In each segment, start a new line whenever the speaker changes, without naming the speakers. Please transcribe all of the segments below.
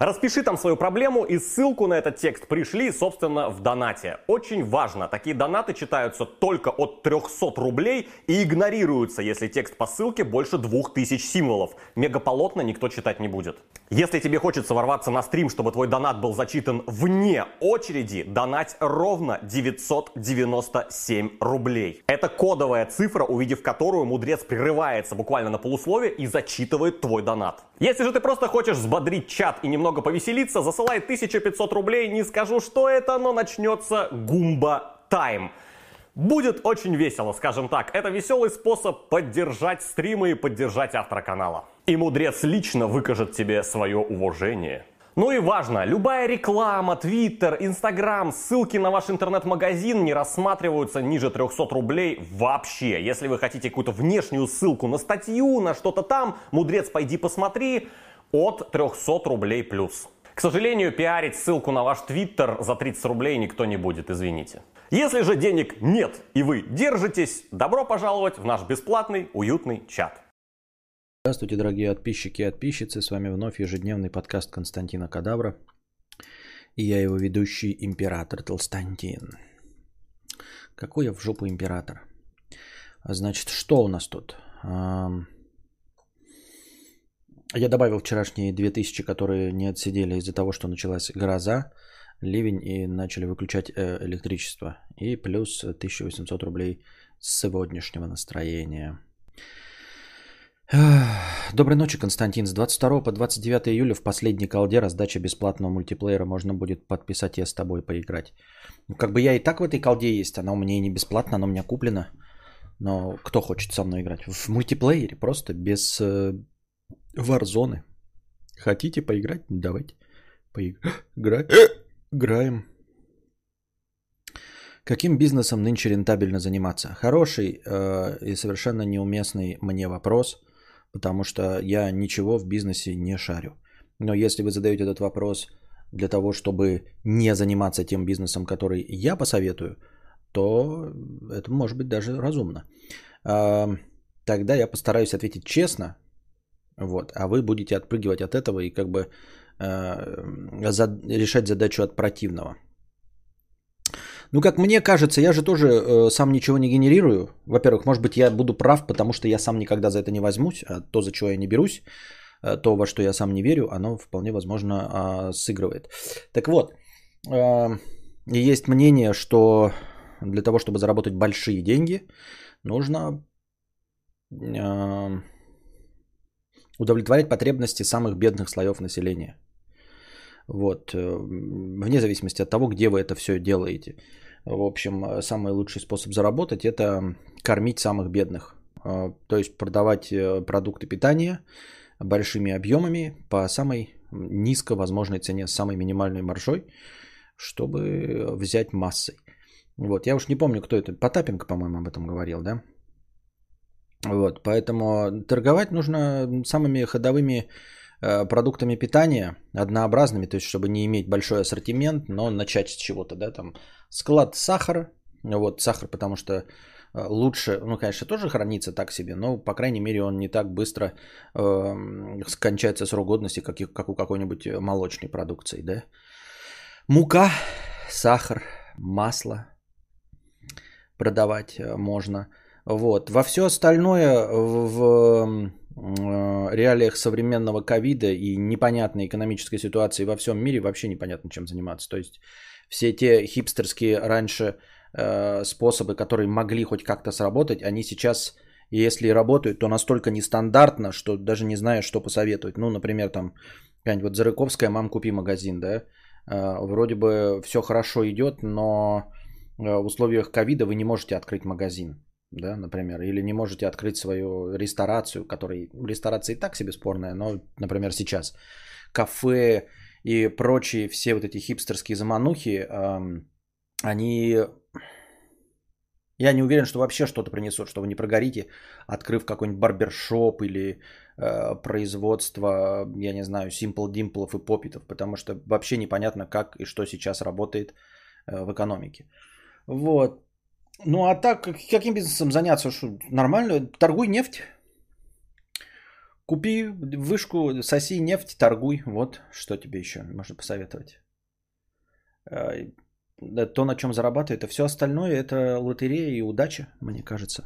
Распиши там свою проблему и ссылку на этот текст пришли, собственно, в донате. Очень важно, такие донаты читаются только от 300 рублей и игнорируются, если текст по ссылке больше 2000 символов. Мегаполотно никто читать не будет. Если тебе хочется ворваться на стрим, чтобы твой донат был зачитан вне очереди, донать ровно 997 рублей. Это кодовая цифра, увидев которую мудрец прерывается буквально на полусловие и зачитывает твой донат. Если же ты просто хочешь взбодрить чат и немного немного повеселиться, засылай 1500 рублей, не скажу, что это, но начнется гумба тайм. Будет очень весело, скажем так. Это веселый способ поддержать стримы и поддержать автора канала. И мудрец лично выкажет тебе свое уважение. Ну и важно, любая реклама, твиттер, инстаграм, ссылки на ваш интернет-магазин не рассматриваются ниже 300 рублей вообще. Если вы хотите какую-то внешнюю ссылку на статью, на что-то там, мудрец, пойди посмотри, от 300 рублей плюс. К сожалению, пиарить ссылку на ваш твиттер за 30 рублей никто не будет, извините. Если же денег нет и вы держитесь, добро пожаловать в наш бесплатный уютный чат.
Здравствуйте, дорогие подписчики и подписчицы. С вами вновь ежедневный подкаст Константина Кадавра. И я его ведущий император Толстантин. Какой я в жопу император? Значит, что у нас тут? Я добавил вчерашние 2000, которые не отсидели из-за того, что началась гроза, ливень и начали выключать э, электричество. И плюс 1800 рублей с сегодняшнего настроения. Доброй ночи, Константин. С 22 по 29 июля в последний колде раздача бесплатного мультиплеера. Можно будет подписать я с тобой поиграть. Ну, как бы я и так в этой колде есть. Она у меня и не бесплатно, она у меня куплена. Но кто хочет со мной играть? В мультиплеере просто без, э, Варзоны. Хотите поиграть? Давайте. Поиграем. Каким бизнесом нынче рентабельно заниматься? Хороший э, и совершенно неуместный мне вопрос, потому что я ничего в бизнесе не шарю. Но если вы задаете этот вопрос для того, чтобы не заниматься тем бизнесом, который я посоветую, то это может быть даже разумно. Э, тогда я постараюсь ответить честно, вот. А вы будете отпрыгивать от этого и как бы э, за, решать задачу от противного. Ну, как мне кажется, я же тоже э, сам ничего не генерирую. Во-первых, может быть, я буду прав, потому что я сам никогда за это не возьмусь, а то, за чего я не берусь, э, то, во что я сам не верю, оно вполне возможно э, сыгрывает. Так вот, э, есть мнение, что для того, чтобы заработать большие деньги, нужно э, удовлетворять потребности самых бедных слоев населения. Вот, э, вне зависимости от того, где вы это все делаете. В общем, самый лучший способ заработать – это кормить самых бедных. Э, то есть продавать э, продукты питания большими объемами по самой низко возможной цене, с самой минимальной маржой, чтобы взять массой. Вот, я уж не помню, кто это. Потапенко, по-моему, об этом говорил, да? Вот, поэтому торговать нужно самыми ходовыми э, продуктами питания, однообразными, то есть чтобы не иметь большой ассортимент, но начать с чего-то, да, там склад сахара, вот сахар, потому что э, лучше, ну, конечно, тоже хранится так себе, но, по крайней мере, он не так быстро э, скончается срок годности, как, как у какой-нибудь молочной продукции, да. Мука, сахар, масло продавать э, можно – вот. Во все остальное в э, реалиях современного ковида и непонятной экономической ситуации во всем мире вообще непонятно, чем заниматься. То есть все те хипстерские раньше э, способы, которые могли хоть как-то сработать, они сейчас, если работают, то настолько нестандартно, что даже не знаю, что посоветовать. Ну, например, там какая-нибудь вот Зарыковская «Мам, купи магазин», да, э, вроде бы все хорошо идет, но в условиях ковида вы не можете открыть магазин да, например, или не можете открыть свою ресторацию, которая ресторация и так себе спорная, но, например, сейчас кафе и прочие все вот эти хипстерские заманухи, они Я не уверен, что вообще что-то принесут, что вы не прогорите, открыв какой-нибудь барбершоп или э, производство, я не знаю, Simple Димплов и попитов, потому что вообще непонятно, как и что сейчас работает э, в экономике. Вот. Ну а так, каким бизнесом заняться? Что, нормально? Торгуй нефть. Купи вышку, соси нефть, торгуй. Вот что тебе еще можно посоветовать. Э, то, на чем зарабатывает, а все остальное это лотерея и удача, мне кажется.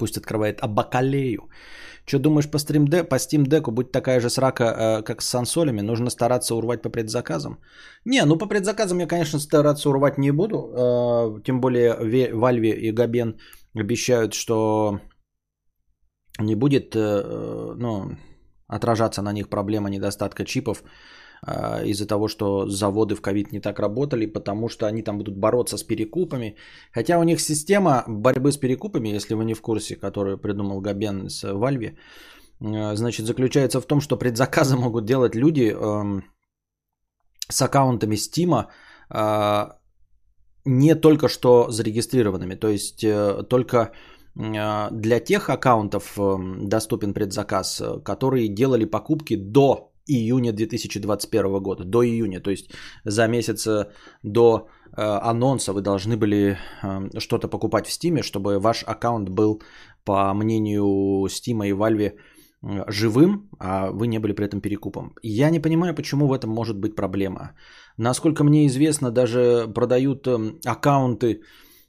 Пусть открывает Абакалею. Что думаешь по, Steam Deck, по Steam Deck? Будь такая же срака, э, как с сансолями. Нужно стараться урвать по предзаказам. Не, ну по предзаказам я, конечно, стараться урвать не буду. Э, тем более Valve и Габен обещают, что не будет э, ну, отражаться на них проблема недостатка чипов из-за того, что заводы в ковид не так работали, потому что они там будут бороться с перекупами. Хотя у них система борьбы с перекупами, если вы не в курсе, которую придумал Габен с а, значит, заключается в том, что предзаказы могут делать люди эм, с аккаунтами э, не только что зарегистрированными, то есть э, только для тех аккаунтов эм, доступен предзаказ, э, которые делали покупки до июня 2021 года, до июня, то есть за месяц до э, анонса вы должны были э, что-то покупать в Steam, чтобы ваш аккаунт был, по мнению Steam и Valve, э, живым, а вы не были при этом перекупом. Я не понимаю, почему в этом может быть проблема. Насколько мне известно, даже продают э, аккаунты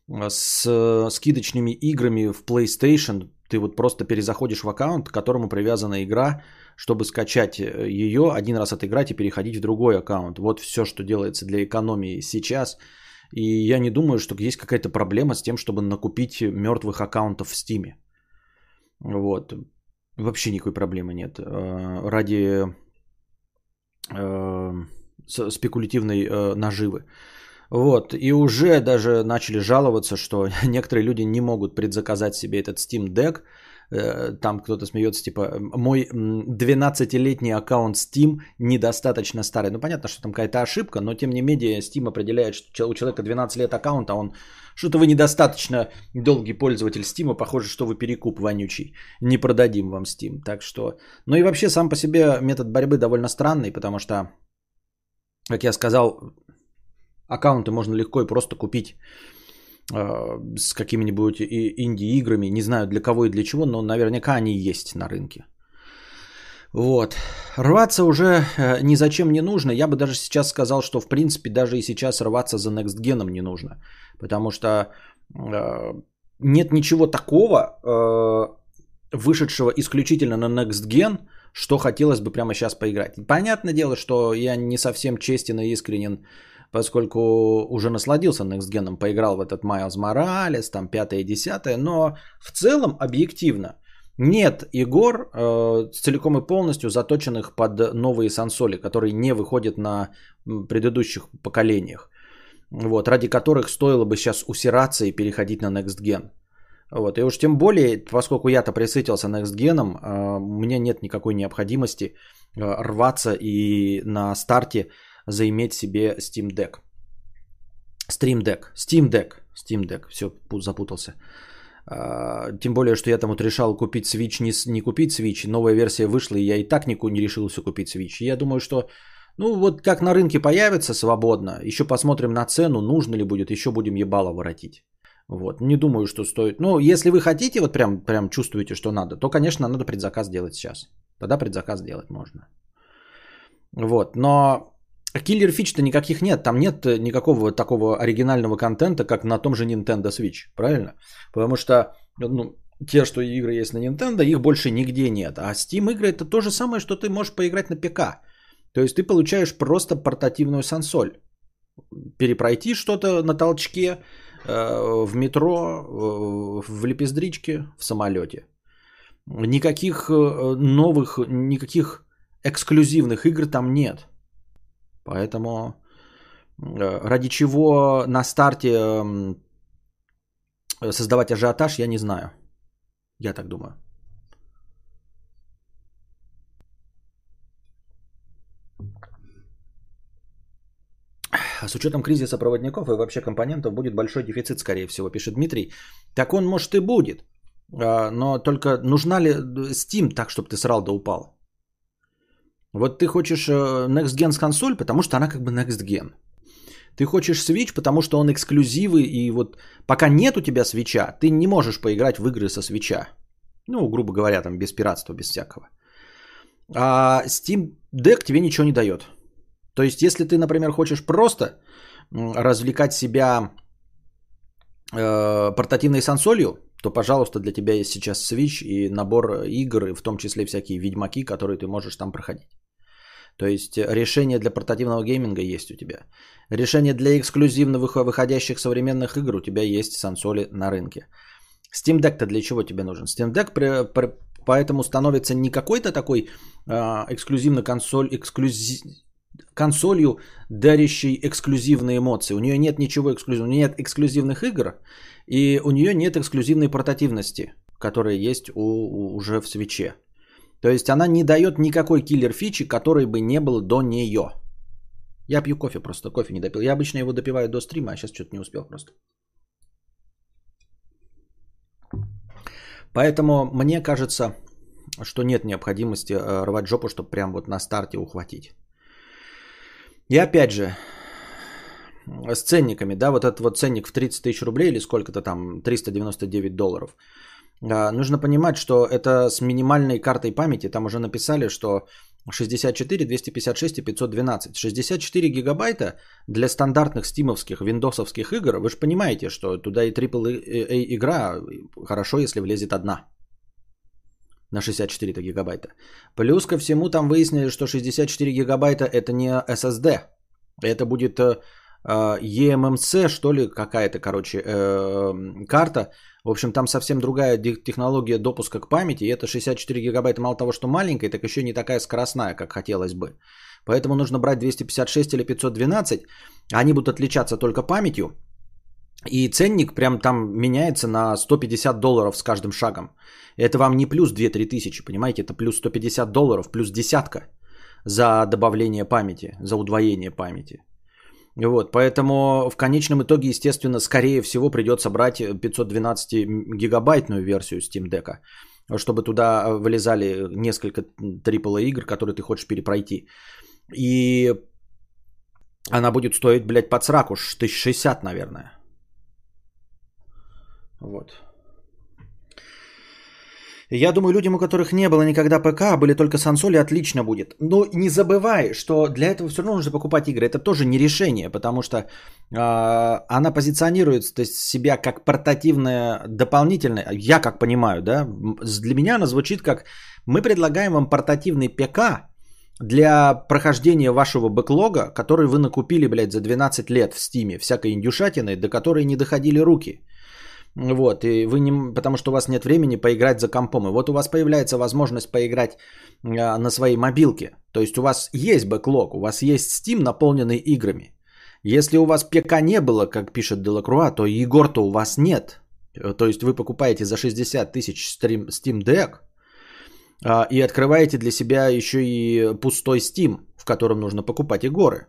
э, с скидочными играми в PlayStation. Ты вот просто перезаходишь в аккаунт, к которому привязана игра, чтобы скачать э, ее, один раз отыграть и переходить в другой аккаунт. Вот все, что делается для экономии сейчас. И я не думаю, что есть какая-то проблема с тем, чтобы накупить мертвых аккаунтов в Стиме. Вот. Вообще никакой проблемы нет. Э, ради э, спекулятивной наживы. Вот, и уже даже начали жаловаться, что некоторые люди не могут предзаказать себе этот Steam Deck, Э, там кто-то смеется, типа, мой 12-летний аккаунт Steam недостаточно старый. Ну, понятно, что там какая-то ошибка, но тем не менее Steam определяет, что у человека 12 лет аккаунта, он что-то вы недостаточно долгий пользователь Steam, похоже, что вы перекуп вонючий. Не продадим вам Steam. Так что... Ну и вообще сам по себе метод борьбы довольно странный, потому что, как я сказал, аккаунты можно легко и просто купить Э, с какими-нибудь инди-играми. Не знаю для кого и для чего, но наверняка они есть на рынке. Вот. Рваться уже э, ни зачем не нужно. Я бы даже сейчас сказал, что в принципе даже и сейчас рваться за Next Gen не нужно. Потому что э, нет ничего такого, э, вышедшего исключительно на Next Gen, что хотелось бы прямо сейчас поиграть. Понятное дело, что я не совсем честен и искренен поскольку уже насладился Next Gen, поиграл в этот Miles Morales, там 5 и 10, но в целом объективно нет игр э, целиком и полностью заточенных под новые сансоли, которые не выходят на предыдущих поколениях, вот, ради которых стоило бы сейчас усираться и переходить на Next Gen. Вот. И уж тем более, поскольку я-то присытился Next Gen, э, у меня нет никакой необходимости э, рваться и на старте заиметь себе Steam Deck. Stream Deck. Steam Deck. Steam Deck. Все, запутался. А, тем более, что я там вот решал купить Switch, не, не купить Switch. Новая версия вышла, и я и так не, не решился купить Switch. Я думаю, что ну вот как на рынке появится свободно, еще посмотрим на цену, нужно ли будет, еще будем ебало воротить. Вот, не думаю, что стоит. Ну, если вы хотите, вот прям, прям чувствуете, что надо, то, конечно, надо предзаказ делать сейчас. Тогда предзаказ делать можно. Вот, но Киллер фич-то никаких нет, там нет э, никакого такого оригинального контента, как на том же Nintendo Switch, правильно? Потому что ну, те, что игры есть на Nintendo, их больше нигде нет. А Steam игры это то же самое, что ты можешь поиграть на ПК. То есть ты получаешь просто портативную сансоль. Перепройти что-то на толчке, э, в метро, э, в лепездричке, в самолете. Никаких новых, никаких эксклюзивных игр там нет. Поэтому э, ради чего на старте создавать ажиотаж, я не знаю. Я так думаю. С учетом кризиса проводников и вообще компонентов будет большой дефицит, скорее всего, пишет Дмитрий. Так он, может, и будет. А, но только нужна ли Steam так, чтобы ты срал да упал? Вот ты хочешь э, Next Gen консоль, потому что она как бы Next Gen. Ты хочешь Switch, потому что он эксклюзивы, и вот пока нет у тебя свеча, ты не можешь поиграть в игры со свеча. Ну, грубо говоря, там без пиратства, без всякого. А Steam Deck тебе ничего не дает. То есть, если ты, например, хочешь просто развлекать себя э, портативной сансолью, то, пожалуйста, для тебя есть сейчас Switch и набор игр, в том числе всякие ведьмаки, которые ты можешь там проходить. То есть решение для портативного гейминга есть у тебя. Решение для эксклюзивно выходящих современных игр у тебя есть сансоли на рынке. Steam Deck-то для чего тебе нужен? Steam Deck при, при, поэтому становится не какой-то такой э, эксклюзивный консоль, эксклюзив, консолью, дарящей эксклюзивные эмоции. У нее нет ничего эксклюзивного, у нее нет эксклюзивных игр, и у нее нет эксклюзивной портативности, которая есть у, у, уже в свече. То есть она не дает никакой киллер фичи, которой бы не было до нее. Я пью кофе просто, кофе не допил. Я обычно его допиваю до стрима, а сейчас что-то не успел просто. Поэтому мне кажется, что нет необходимости э, рвать жопу, чтобы прям вот на старте ухватить. И опять же, с ценниками, да, вот этот вот ценник в 30 тысяч рублей или сколько-то там, 399 долларов. А, нужно понимать, что это с минимальной картой памяти, там уже написали, что 64, 256 и 512. 64 гигабайта для стандартных стимовских, виндосовских игр, вы же понимаете, что туда и AAA игра хорошо, если влезет одна на 64 гигабайта. Плюс ко всему там выяснили, что 64 гигабайта это не SSD. Это будет э, eMMC, что ли, какая-то, короче, э, карта. В общем, там совсем другая технология допуска к памяти. И это 64 гигабайта мало того, что маленькая, так еще не такая скоростная, как хотелось бы. Поэтому нужно брать 256 или 512. Они будут отличаться только памятью. И ценник прям там меняется на 150 долларов с каждым шагом. Это вам не плюс 2-3 тысячи, понимаете? Это плюс 150 долларов, плюс десятка за добавление памяти, за удвоение памяти. Вот, поэтому в конечном итоге, естественно, скорее всего придется брать 512 гигабайтную версию Steam Deck, чтобы туда вылезали несколько AAA игр, которые ты хочешь перепройти. И она будет стоить, блядь, под сраку, 1060, наверное. Вот. Я думаю, людям, у которых не было никогда ПК, а были только сансоли, отлично будет. Но не забывай, что для этого все равно нужно покупать игры. Это тоже не решение, потому что э, она позиционирует то есть, себя как портативная дополнительная. Я как понимаю, да, для меня она звучит как мы предлагаем вам портативный ПК для прохождения вашего бэклога, который вы накупили, блядь, за 12 лет в Стиме, всякой индюшатины, до которой не доходили руки. Вот, и вы не, потому что у вас нет времени поиграть за компом. И вот у вас появляется возможность поиграть а, на своей мобилке. То есть у вас есть бэклог, у вас есть Steam, наполненный играми. Если у вас ПК не было, как пишет Делакруа, то Егор-то у вас нет. То есть вы покупаете за 60 тысяч Steam Deck а, и открываете для себя еще и пустой Steam, в котором нужно покупать Егоры.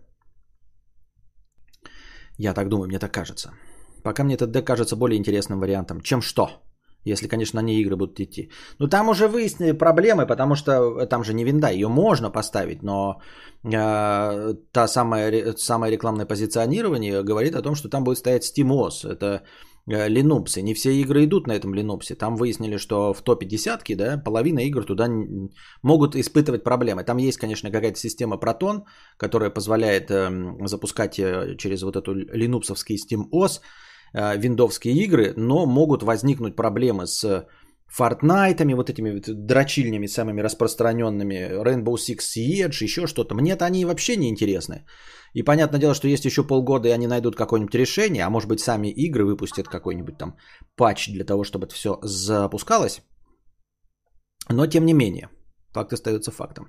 Я так думаю, мне так кажется. Пока мне этот дек кажется более интересным вариантом. Чем что? Если, конечно, они игры будут идти. Ну, там уже выяснили проблемы, потому что там же не винда. Ее можно поставить, но э, та самая, самое рекламное позиционирование говорит о том, что там будет стоять SteamOS. Это э, Linux. И не все игры идут на этом Linux. Там выяснили, что в топе десятки, да, половина игр туда могут испытывать проблемы. Там есть, конечно, какая-то система Proton, которая позволяет э, запускать э, через вот эту линупсовский SteamOS Э, виндовские игры, но могут возникнуть проблемы с Fortnite, вот этими вот дрочильнями самыми распространенными, Rainbow Six Siege, еще что-то. Мне-то они вообще не интересны. И понятное дело, что есть еще полгода, и они найдут какое-нибудь решение, а может быть сами игры выпустят какой-нибудь там патч для того, чтобы это все запускалось. Но тем не менее, факт остается фактом.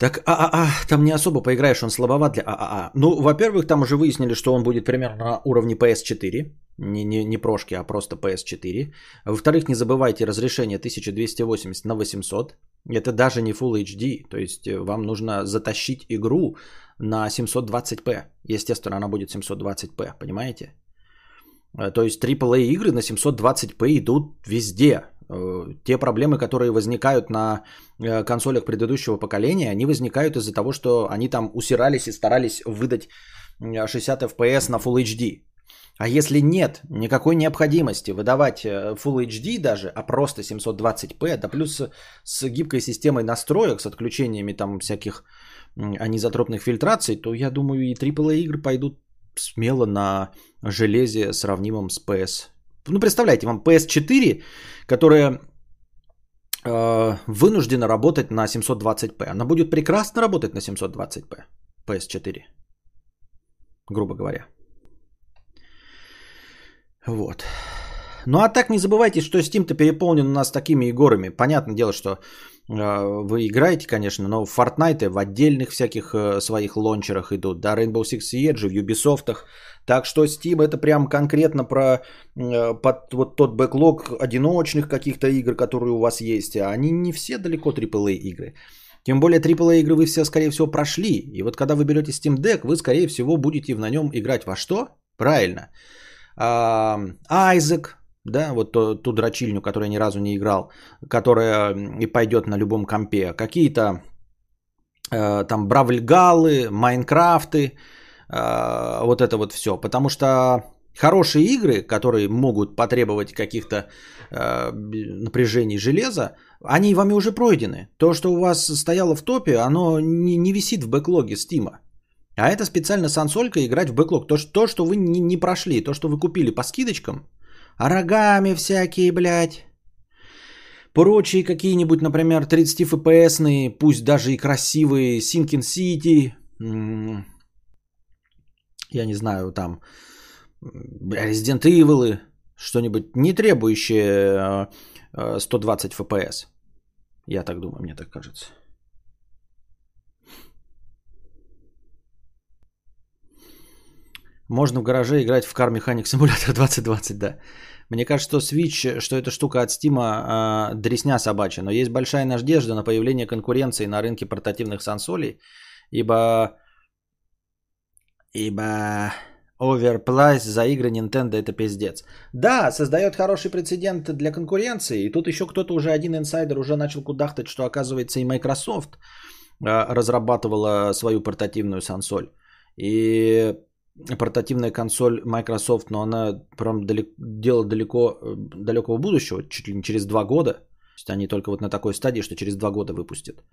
Так ААА, там не особо поиграешь, он слабоват для ААА. Ну, во-первых, там уже выяснили, что он будет примерно на уровне PS4. Не, не, не прошки, а просто PS4. Во-вторых, не забывайте разрешение 1280 на 800. Это даже не Full HD. То есть э, вам нужно затащить игру на 720p. Естественно, она будет 720p, понимаете? Э, то есть AAA игры на 720p идут везде. Э, те проблемы, которые возникают на э, консолях предыдущего поколения, они возникают из-за того, что они там усирались и старались выдать 60 FPS на Full HD. А если нет никакой необходимости выдавать Full HD даже, а просто 720p, да плюс с гибкой системой настроек, с отключениями там всяких анизотропных фильтраций, то я думаю и AAA игры пойдут смело на железе, сравнимом с PS. Ну, представляете, вам PS4, которая э, вынуждена работать на 720p. Она будет прекрасно работать на 720p. PS4. Грубо говоря. Вот. Ну а так не забывайте, что Steam-то переполнен у нас такими играми. Понятное дело, что а, вы играете, конечно, но в Fortnite в отдельных всяких э, своих лончерах идут, да, Rainbow Six Siege в Ubisoft. Так что Steam это прям конкретно про э, под вот тот бэклог одиночных каких-то игр, которые у вас есть. А они не все далеко AAA игры. Тем более AAA игры вы все, скорее всего, прошли. И вот когда вы берете Steam Deck, вы, скорее всего, будете на нем играть во что? Правильно. Айзек, да, вот ту, ту дрочильню, которую я ни разу не играл, которая и пойдет на любом компе, какие-то э, там Бравльгалы, Майнкрафты, э, вот это вот все, потому что хорошие игры, которые могут потребовать каких-то э, напряжений железа, они вами уже пройдены. То, что у вас стояло в топе, оно не, не висит в бэклоге Стима. А это специально сансолька играть в бэклог. То, что, то, что вы не, не прошли, то, что вы купили по скидочкам – рогами всякие, блядь. Прочие какие-нибудь, например, 30 FPS, пусть даже и красивые, Sinking City, я не знаю, там, Resident Evil, что-нибудь не требующее 120 FPS. Я так думаю, мне так кажется. Можно в гараже играть в Car Mechanic Simulator 2020, да. Мне кажется, что Switch, что эта штука от Steam э, дресня собачья, но есть большая надежда на появление конкуренции на рынке портативных сансолей, ибо, ибо оверплайс за игры Nintendo это пиздец. Да, создает хороший прецедент для конкуренции, и тут еще кто-то уже, один инсайдер уже начал кудахтать, что оказывается и Microsoft э, разрабатывала свою портативную сансоль. И портативная консоль Microsoft, но она прям далек, дело далеко, э, далекого будущего, чуть ли не через два года. То есть они только вот на такой стадии, что через два года выпустят.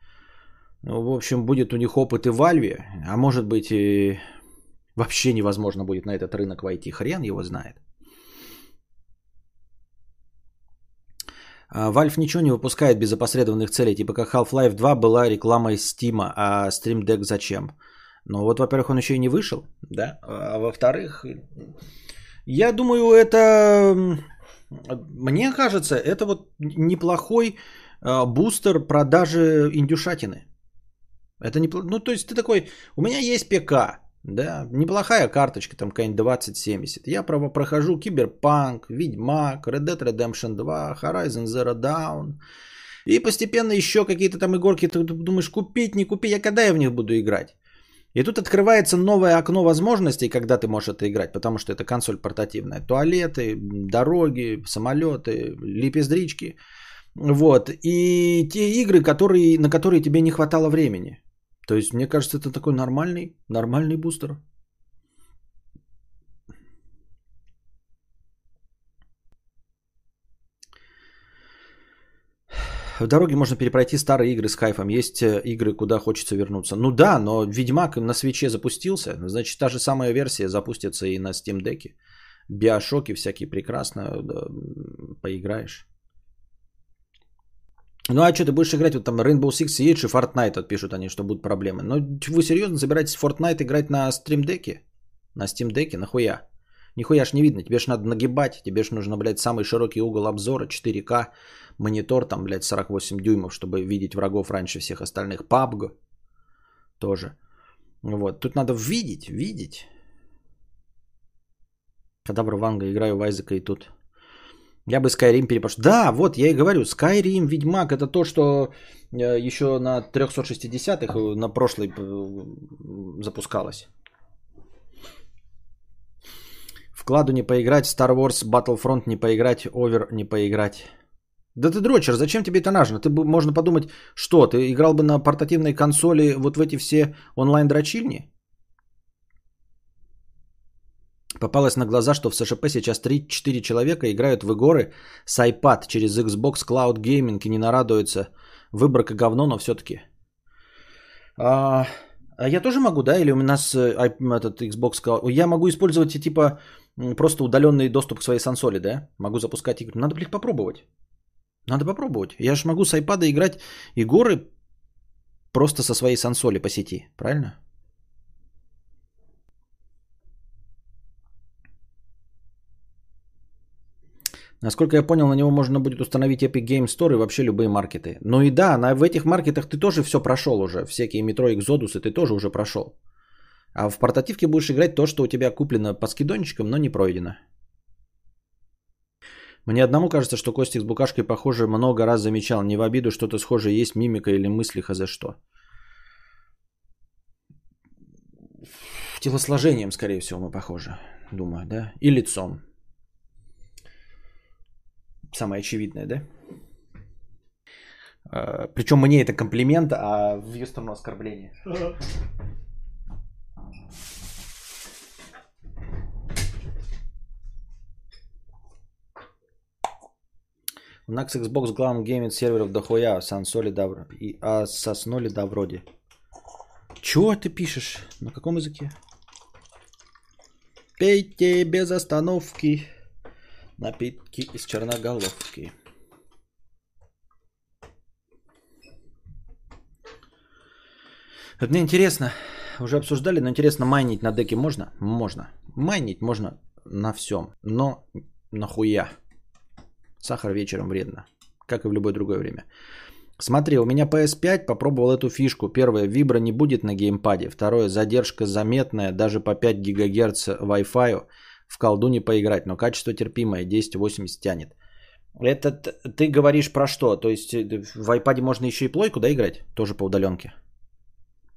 Ну, в общем, будет у них опыт и Valve, а может быть и вообще невозможно будет на этот рынок войти. Хрен его знает. А, Valve ничего не выпускает без опосредованных целей, типа как Half-Life 2 была рекламой Steam, а Stream Deck зачем? Но вот, во-первых, он еще и не вышел, да, а во-вторых, я думаю, это, мне кажется, это вот неплохой а, бустер продажи индюшатины. Это не, ну то есть ты такой, у меня есть ПК, да, неплохая карточка, там какая-нибудь 2070. Я прохожу Киберпанк, Ведьмак, Red Dead Redemption 2, Horizon Zero Dawn. И постепенно еще какие-то там игорки, ты думаешь, купить, не купить, я когда я в них буду играть? И тут открывается новое окно возможностей, когда ты можешь это играть, потому что это консоль портативная. Туалеты, дороги, самолеты, лепездрички. Вот. И те игры, которые, на которые тебе не хватало времени. То есть, мне кажется, это такой нормальный, нормальный бустер. в дороге можно перепройти старые игры с кайфом. Есть э, игры, куда хочется вернуться. Ну да, но Ведьмак на свече запустился. Значит, та же самая версия запустится и на Steam Deck. Биошоки всякие прекрасно да, поиграешь. Ну а что, ты будешь играть вот там Rainbow Six Siege и Fortnite, вот пишут они, что будут проблемы. Но вы серьезно собираетесь Fortnite играть на Deck? На Steam Deck? Нахуя? Нихуя ж не видно, тебе ж надо нагибать, тебе ж нужно, блядь, самый широкий угол обзора, 4К, монитор там, блядь, 48 дюймов, чтобы видеть врагов раньше всех остальных. PUBG тоже. Вот, тут надо видеть, видеть. В Ванга играю в Айзека и тут Я бы Skyrim перепошел. Да, вот я и говорю, Skyrim, Ведьмак, это то, что э, еще на 360-х э, на прошлой э, запускалось. Вкладу не поиграть, Star Wars Battlefront не поиграть, Over не поиграть. Да ты дрочер, зачем тебе это нужно? Ты можно подумать, что ты играл бы на портативной консоли вот в эти все онлайн-дрочильни? Попалось на глаза, что в СШП сейчас 3-4 человека играют в игры с iPad через Xbox Cloud Gaming и не нарадуются. Выборка говно, но все-таки. А, а я тоже могу, да? Или у нас э, этот Xbox Cloud... Я могу использовать типа просто удаленный доступ к своей сансоли, да? Могу запускать игры. Надо, блин, попробовать. Надо попробовать. Я же могу с iPad играть и горы просто со своей сансоли по сети. Правильно? Насколько я понял, на него можно будет установить Epic Game Store и вообще любые маркеты. Ну и да, на, в этих маркетах ты тоже все прошел уже. Всякие метро Exodus ты тоже уже прошел. А в портативке будешь играть то, что у тебя куплено по скидончикам, но не пройдено. Мне одному кажется, что Костик с Букашкой, похоже, много раз замечал. Не в обиду, что-то схожее есть, мимика или мысли, за что. Телосложением, скорее всего, мы похожи, думаю, да? И лицом. Самое очевидное, да? А, Причем мне это комплимент, а в ее сторону оскорбление. У нас Xbox главным гейминг серверов дохуя, сансоли да, и, а сосноли да вроде. Чего ты пишешь? На каком языке? Пейте без остановки напитки из черноголовки. Вот мне интересно, уже обсуждали, но интересно, майнить на деке можно? Можно. Майнить можно на всем, но нахуя? Сахар вечером вредно, как и в любое другое время. Смотри, у меня PS5 попробовал эту фишку. Первое, вибра не будет на геймпаде. Второе, задержка заметная, даже по 5 ГГц Wi-Fi в колду не поиграть, но качество терпимое, 1080 тянет. Это ты говоришь про что? То есть э, в iPad можно еще и плойку, да, играть? Тоже по удаленке.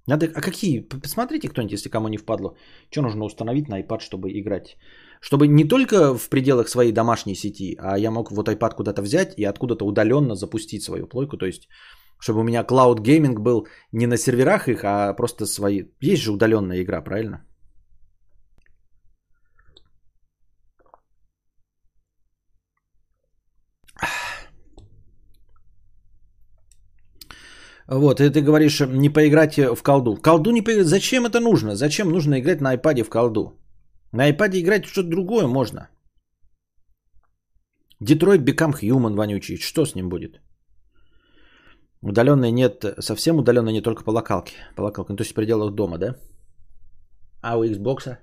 Надо, а какие? Посмотрите кто-нибудь, если кому не впадло. Что нужно установить на iPad, чтобы играть? Чтобы не только в пределах своей домашней сети, а я мог вот iPad куда-то взять и откуда-то удаленно запустить свою плойку. То есть, чтобы у меня Cloud Gaming был не на серверах их, а просто свои. Есть же удаленная игра, правильно? Вот, и ты говоришь, не поиграть в колду. Колду не поиграть. Зачем это нужно? Зачем нужно играть на iPad в колду? На iPad играть что-то другое можно. Detroit Become Human вонючий. Что с ним будет? Удаленной нет, совсем удаленной не только по локалке. По локалке, ну, то есть в пределах дома, да? А у Xbox?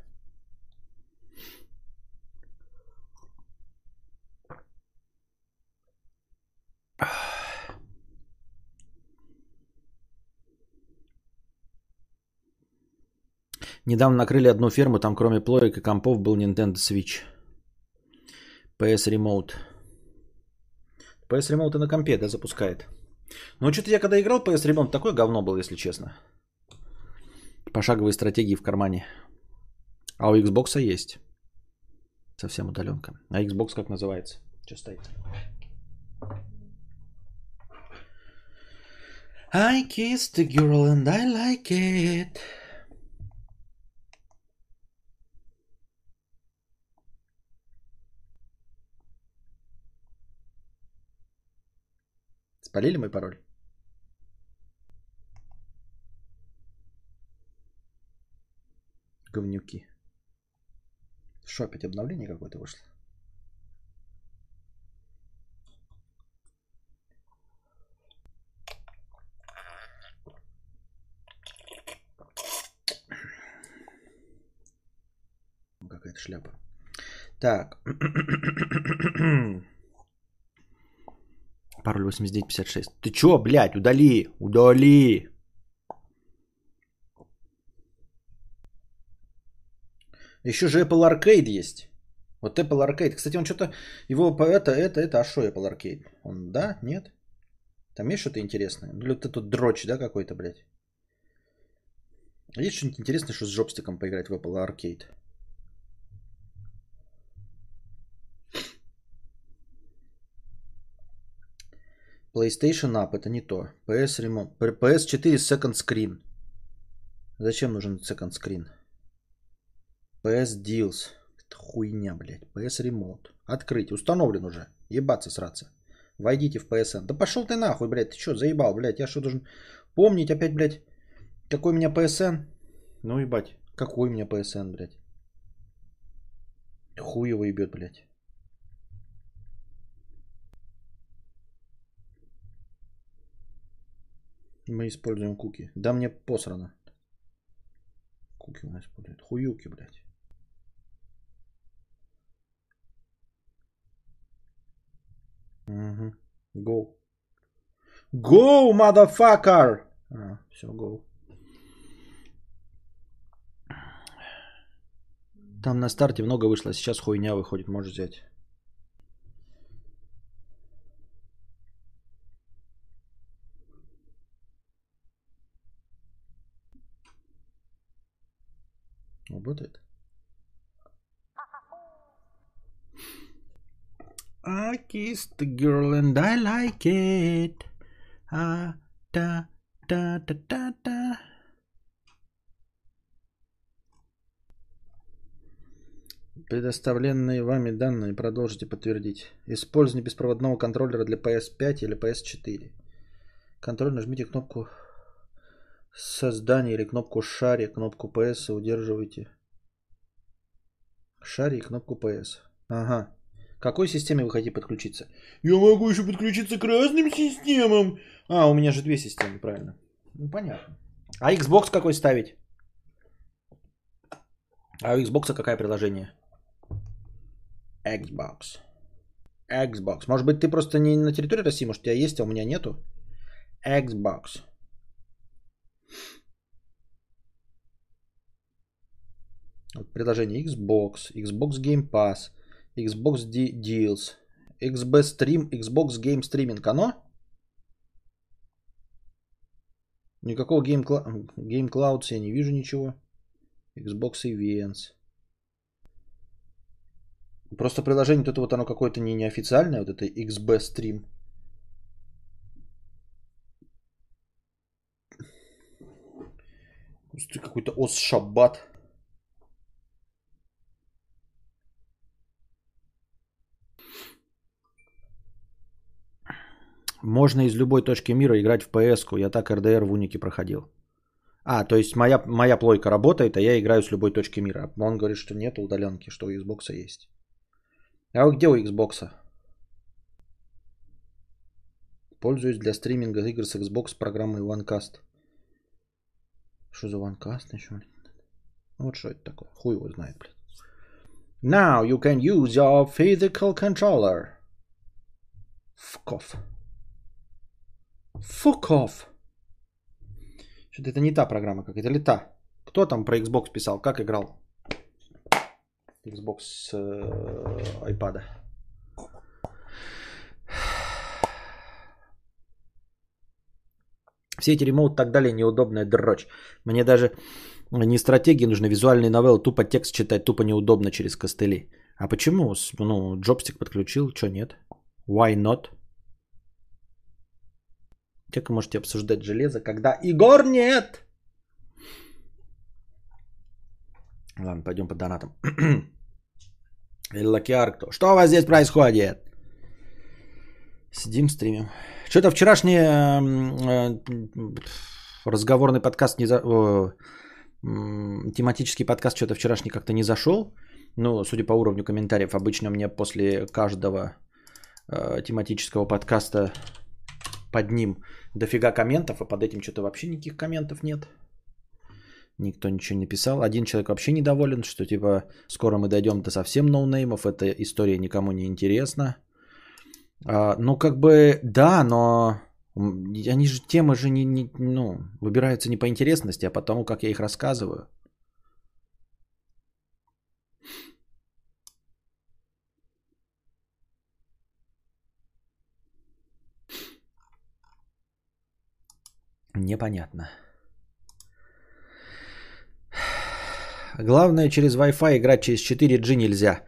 Недавно накрыли одну ферму, там кроме плоек и компов был Nintendo Switch. PS Remote. PS Remote и на компе, да, запускает. Ну, что-то я когда играл PS Remote, такое говно было, если честно. Пошаговые стратегии в кармане. А у Xbox есть. Совсем удаленка. А Xbox как называется? Что стоит? I kissed a girl and I like it. Спалили мой пароль? Говнюки. Что, опять обновление какое-то вышло? Какая-то шляпа. Так. Пароль 8956. Ты чё, блядь, удали, удали. Еще же Apple Arcade есть. Вот Apple Arcade. Кстати, он что-то... Его это, это, это, а что Apple Arcade? Он, да? Нет? Там есть что-то интересное? Или вот тут дрочь, да, какой-то, блядь? Есть что-нибудь интересное, что с джобстиком поиграть в Apple Arcade? PlayStation App это не то. PS Remote. PS4 Second Screen. Зачем нужен Second Screen? PS Deals. Это хуйня, блядь. PS Remote. Открыть. Установлен уже. Ебаться сраться. Войдите в PSN. Да пошел ты нахуй, блядь. Ты что, заебал, блядь? Я что должен помнить опять, блядь, какой у меня PSN? Ну ебать. Какой у меня PSN, блядь? Хуй его ебет, блядь. Мы используем куки. Да мне посрано. Куки у нас используют. Хуюки, блядь. Угу. Go. Go, motherfucker! А, все, go. Там на старте много вышло, сейчас хуйня выходит, можешь взять. Работает? I kissed the girl and I like it. А, да, да, да, да, да. Предоставленные вами данные продолжите подтвердить. Использование беспроводного контроллера для PS5 или PS4. Контроль нажмите кнопку создания или кнопку шаре, кнопку PS и удерживайте. Шаре и кнопку PS. Ага. Какой системе вы хотите подключиться? Я могу еще подключиться к разным системам. А, у меня же две системы, правильно. Ну, понятно. А Xbox какой ставить? А у Xbox какое приложение? Xbox. Xbox. Может быть, ты просто не на территории России, может, у тебя есть, а у меня нету? Xbox. Приложение Xbox, Xbox Game Pass, Xbox Deals, XB Stream, Xbox Game Streaming. Оно? Никакого Game, Cl- Game Cloud я не вижу ничего. Xbox Events. Просто приложение вот это вот оно какое-то не неофициальное, вот это XB Stream. Какой-то ос шаббат. Можно из любой точки мира играть в PS-ку. Я так РДР в Унике проходил. А, то есть моя, моя плойка работает, а я играю с любой точки мира. Он говорит, что нет удаленки, что у Xbox есть. А где у Xbox? Пользуюсь для стриминга игр с Xbox программой OneCast. Что за OneCast еще? Вот что это такое. Хуй его знает, блядь. Now you can use your physical controller. Fuck off. Fuck off. Что-то это не та программа какая-то, или та? Кто там про Xbox писал? Как играл? Xbox с э, iPad. Все эти ремоут так далее неудобная дрочь. Мне даже не стратегии нужны, визуальные новеллы, тупо текст читать, тупо неудобно через костыли. А почему? Ну, джобстик подключил, что нет? Why not? Как можете обсуждать железо, когда Игор нет? Ладно, пойдем по донатам. Лакиаркто. Что у вас здесь происходит? Сидим, стримим. Что-то вчерашний э, разговорный подкаст не за... Тематический подкаст что-то вчерашний как-то не зашел. Ну, судя по уровню комментариев, обычно мне после каждого э, тематического подкаста под ним дофига комментов, а под этим что-то вообще никаких комментов нет. Никто ничего не писал. Один человек вообще недоволен, что типа скоро мы дойдем до совсем ноунеймов, эта история никому не интересна. А, ну как бы да, но они же темы же не, не ну, выбираются не по интересности, а по тому, как я их рассказываю. Непонятно. Главное, через Wi-Fi играть через 4G нельзя.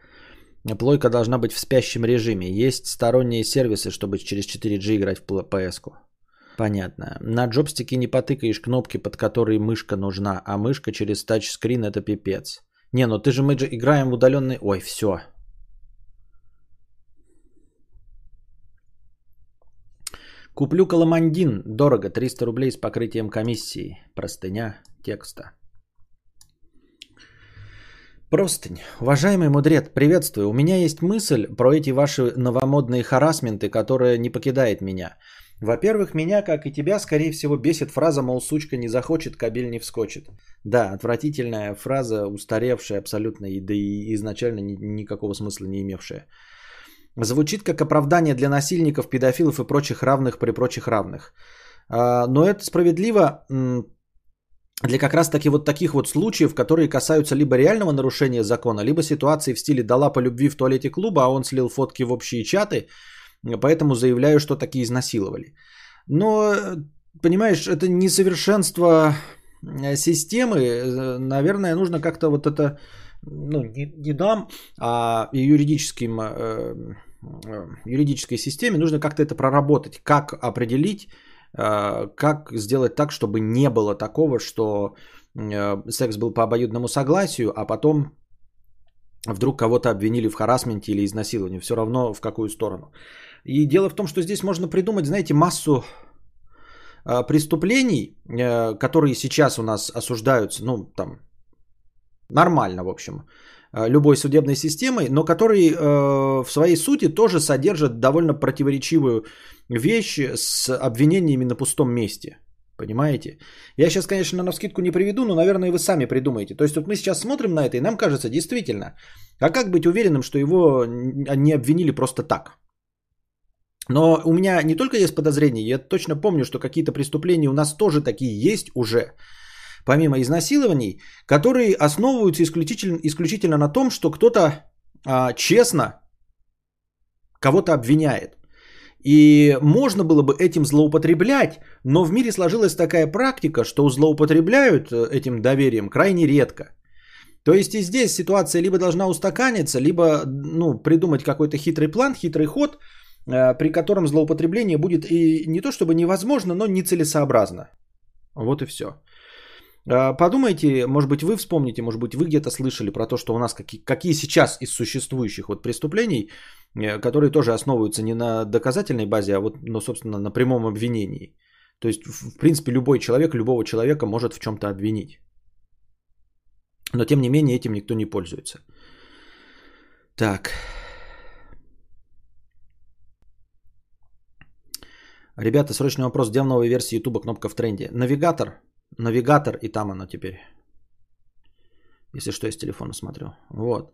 Плойка должна быть в спящем режиме. Есть сторонние сервисы, чтобы через 4G играть в PS. -ку. Понятно. На джобстике не потыкаешь кнопки, под которые мышка нужна, а мышка через тачскрин это пипец. Не, ну ты же мы же играем в удаленный... Ой, все. Куплю каламандин. Дорого. 300 рублей с покрытием комиссии. Простыня текста. Простынь. Уважаемый мудрец, приветствую. У меня есть мысль про эти ваши новомодные харасменты, которая не покидает меня. Во-первых, меня, как и тебя, скорее всего, бесит фраза, мол, сучка не захочет, кабель не вскочит. Да, отвратительная фраза, устаревшая абсолютно, и да и изначально ни, никакого смысла не имевшая. Звучит как оправдание для насильников, педофилов и прочих равных при прочих равных. А, но это справедливо для как раз таки вот таких вот случаев, которые касаются либо реального нарушения закона, либо ситуации в стиле «дала по любви в туалете клуба, а он слил фотки в общие чаты», поэтому заявляю, что такие изнасиловали. Но, понимаешь, это несовершенство э, системы, э, наверное, нужно как-то вот это, ну, не, не нам, а юридическим, э, юридической системе нужно как-то это проработать, как определить, как сделать так, чтобы не было такого, что секс был по обоюдному согласию, а потом вдруг кого-то обвинили в харасменте или изнасиловании, все равно в какую сторону. И дело в том, что здесь можно придумать, знаете, массу преступлений, э, которые сейчас у нас осуждаются, ну, там, нормально, в общем, э, любой судебной системой, но которые э, в своей сути тоже содержат довольно противоречивую вещь с обвинениями на пустом месте. Понимаете? Я сейчас, конечно, на скидку не приведу, но, наверное, вы сами придумаете. То есть вот мы сейчас смотрим на это, и нам кажется, действительно, а как быть уверенным, что его не обвинили просто так? Но у меня не только есть подозрения, я точно помню, что какие-то преступления у нас тоже такие есть уже, помимо изнасилований, которые основываются исключительно, исключительно на том, что кто-то а, честно кого-то обвиняет. И можно было бы этим злоупотреблять, но в мире сложилась такая практика, что злоупотребляют э, этим доверием крайне редко. То есть и здесь ситуация либо должна устаканиться, либо ну, придумать какой-то хитрый план, хитрый ход – Э, при котором злоупотребление будет и не то чтобы невозможно, но нецелесообразно. Вот и все. Э, подумайте, может быть, вы вспомните, может быть, вы где-то слышали про то, что у нас какие, какие сейчас из существующих вот преступлений, э, которые тоже основываются не на доказательной базе, а вот, ну, собственно, на прямом обвинении. То есть, в принципе, любой человек, любого человека может в чем-то обвинить. Но, тем не менее, этим никто не пользуется. Так. Ребята, срочный вопрос. Где в новой версии YouTube кнопка в тренде? Навигатор. Навигатор, и там оно теперь. Если что, я с телефона смотрю. Вот.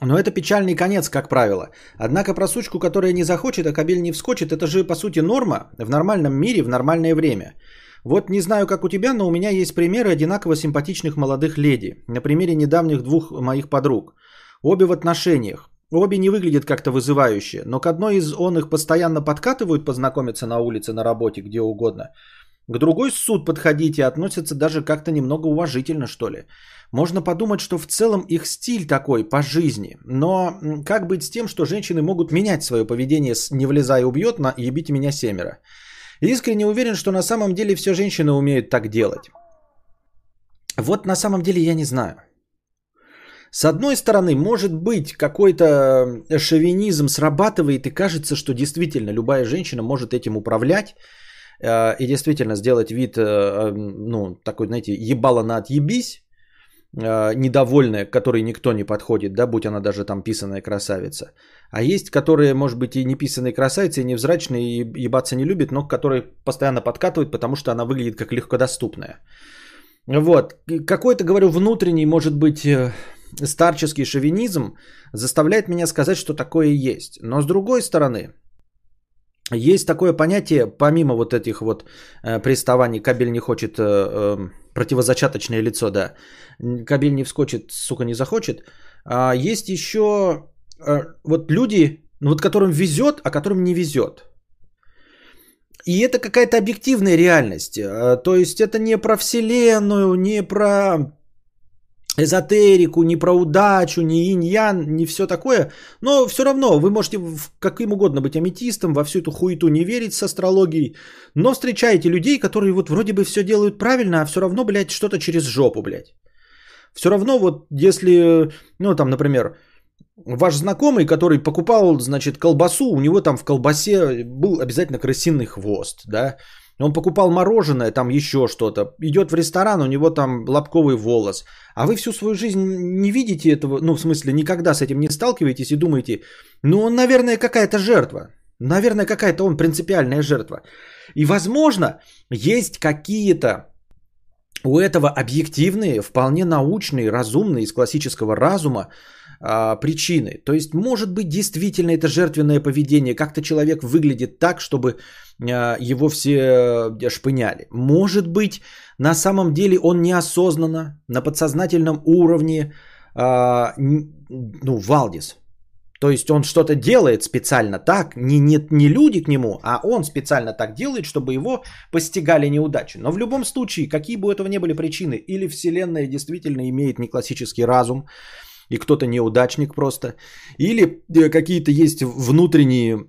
Но это печальный конец, как правило. Однако про сучку, которая не захочет, а кабель не вскочит, это же по сути норма в нормальном мире, в нормальное время. Вот не знаю, как у тебя, но у меня есть примеры одинаково симпатичных молодых леди. На примере недавних двух моих подруг. Обе в отношениях. Обе не выглядят как-то вызывающе, но к одной из он их постоянно подкатывают познакомиться на улице, на работе, где угодно. К другой суд подходить и относятся даже как-то немного уважительно, что ли. Можно подумать, что в целом их стиль такой по жизни. Но как быть с тем, что женщины могут менять свое поведение с «не влезай, убьет» на «ебите меня семеро». Искренне уверен, что на самом деле все женщины умеют так делать. Вот на самом деле я не знаю. С одной стороны, может быть, какой-то шовинизм срабатывает и кажется, что действительно любая женщина может этим управлять э, и действительно сделать вид, э, ну, такой, знаете, ебало на отъебись, э, недовольная, которой никто не подходит, да, будь она даже там писаная красавица. А есть, которые, может быть, и не писаные красавицы, и невзрачные, и ебаться не любят, но которые постоянно подкатывают, потому что она выглядит как легкодоступная. Вот. Какой-то, говорю, внутренний, может быть, старческий шовинизм заставляет меня сказать, что такое есть. Но с другой стороны, есть такое понятие, помимо вот этих вот э, приставаний, кабель не хочет, э, э, противозачаточное лицо, да, кабель не вскочит, сука, не захочет, а есть еще э, вот люди, ну вот которым везет, а которым не везет. И это какая-то объективная реальность. То есть это не про Вселенную, не про эзотерику, не про удачу, не инь-ян, не все такое. Но все равно вы можете каким угодно быть аметистом, во всю эту хуету не верить с астрологией, но встречаете людей, которые вот вроде бы все делают правильно, а все равно, блядь, что-то через жопу, блядь. Все равно вот если, ну там, например, ваш знакомый, который покупал, значит, колбасу, у него там в колбасе был обязательно крысиный хвост, да, он покупал мороженое, там еще что-то, идет в ресторан, у него там лобковый волос, а вы всю свою жизнь не видите этого, ну, в смысле, никогда с этим не сталкиваетесь и думаете, ну, он, наверное, какая-то жертва, наверное, какая-то он принципиальная жертва. И, возможно, есть какие-то у этого объективные, вполне научные, разумные из классического разума а, причины. То есть, может быть, действительно это жертвенное поведение. Как-то человек выглядит так, чтобы а, его все э, шпыняли. Может быть, на самом деле он неосознанно, на подсознательном уровне, а, ну, Валдис. То есть он что-то делает специально так, не, не, не люди к нему, а он специально так делает, чтобы его постигали неудачи. Но в любом случае, какие бы у этого ни были причины, или Вселенная действительно имеет неклассический разум, и кто-то неудачник просто, или э, какие-то есть внутренние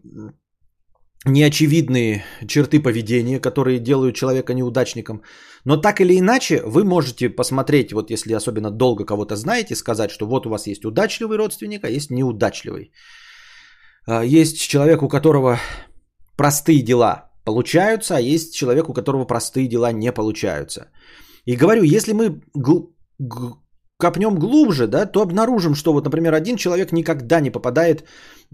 неочевидные черты поведения, которые делают человека неудачником. Но так или иначе, вы можете посмотреть, вот если особенно долго кого-то знаете, сказать, что вот у вас есть удачливый родственник, а есть неудачливый. А, есть человек, у которого простые дела получаются, а есть человек, у которого простые дела не получаются. И говорю, если мы копнем глубже, да, то обнаружим, что вот, например, один человек никогда не попадает э,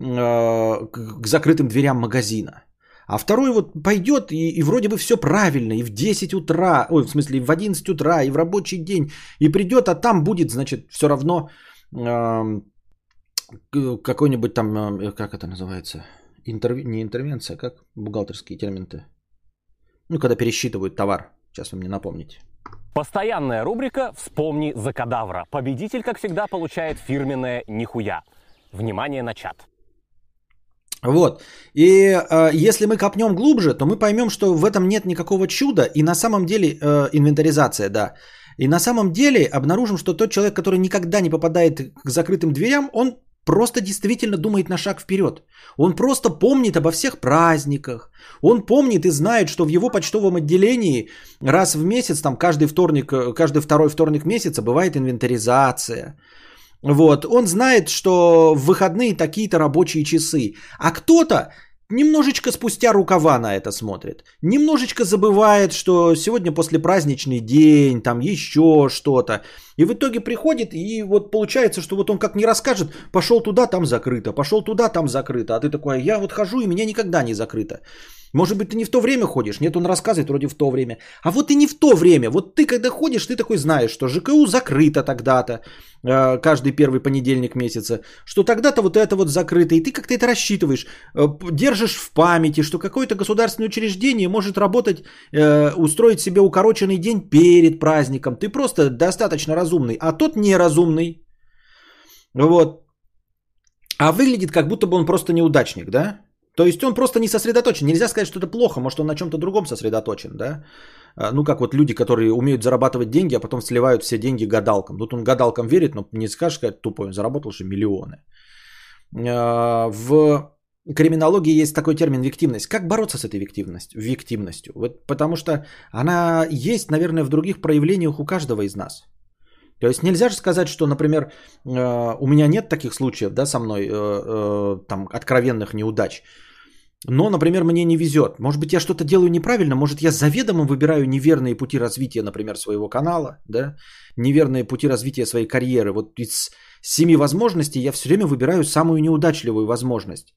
к закрытым дверям магазина. А второй вот пойдет и, и вроде бы все правильно, и в 10 утра, ой, в смысле, в 11 утра, и в рабочий день, и придет, а там будет, значит, все равно э, какой-нибудь там, э, как это называется, Интерв... не интервенция, как бухгалтерские термины Ну, когда пересчитывают товар, сейчас вы мне напомните.
Постоянная рубрика «Вспомни за кадавра». Победитель, как всегда, получает фирменное «Нихуя». Внимание на чат.
Вот. И э, если мы копнем глубже, то мы поймем, что в этом нет никакого чуда. И на самом деле, э, инвентаризация, да. И на самом деле обнаружим, что тот человек, который никогда не попадает к закрытым дверям, он просто действительно думает на шаг вперед. Он просто помнит обо всех праздниках. Он помнит и знает, что в его почтовом отделении раз в месяц, там каждый вторник, э, каждый второй вторник месяца бывает инвентаризация. Вот, он знает, что в выходные такие-то рабочие часы. А кто-то немножечко спустя рукава на это смотрит. Немножечко забывает, что сегодня после праздничный день, там еще что-то. И в итоге приходит, и вот получается, что вот он как не расскажет, пошел туда, там закрыто, пошел туда, там закрыто. А ты такой, я вот хожу, и меня никогда не закрыто. Может быть, ты не в то время ходишь? Нет, он рассказывает вроде в то время. А вот и не в то время. Вот ты когда ходишь, ты такой знаешь, что ЖКУ закрыто тогда-то, э, каждый первый понедельник месяца, что тогда-то вот это вот закрыто. И ты как-то это рассчитываешь, э, держишь в памяти, что какое-то государственное учреждение может работать, э, устроить себе укороченный день перед праздником. Ты просто достаточно разумный, а тот неразумный. Вот. А выглядит, как будто бы он просто неудачник, да? То есть он просто не сосредоточен. Нельзя сказать, что это плохо, может он на чем-то другом сосредоточен, да? А, ну, как вот люди, которые умеют зарабатывать деньги, а потом сливают все деньги гадалкам. Тут он гадалкам верит, но не скажешь, как тупой, он заработал же миллионы. А, в криминологии есть такой термин виктивность. Как бороться с этой виктивностью? виктивностью? Вот потому что она есть, наверное, в других проявлениях у каждого из нас. То есть нельзя же сказать, что, например, э, у меня нет таких случаев, да, со мной, э, э, там, откровенных неудач. Но, например, мне не везет. Может быть, я что-то делаю неправильно, может, я заведомо выбираю неверные пути развития, например, своего канала, да, неверные пути развития своей карьеры. Вот из семи возможностей я все время выбираю самую неудачливую возможность.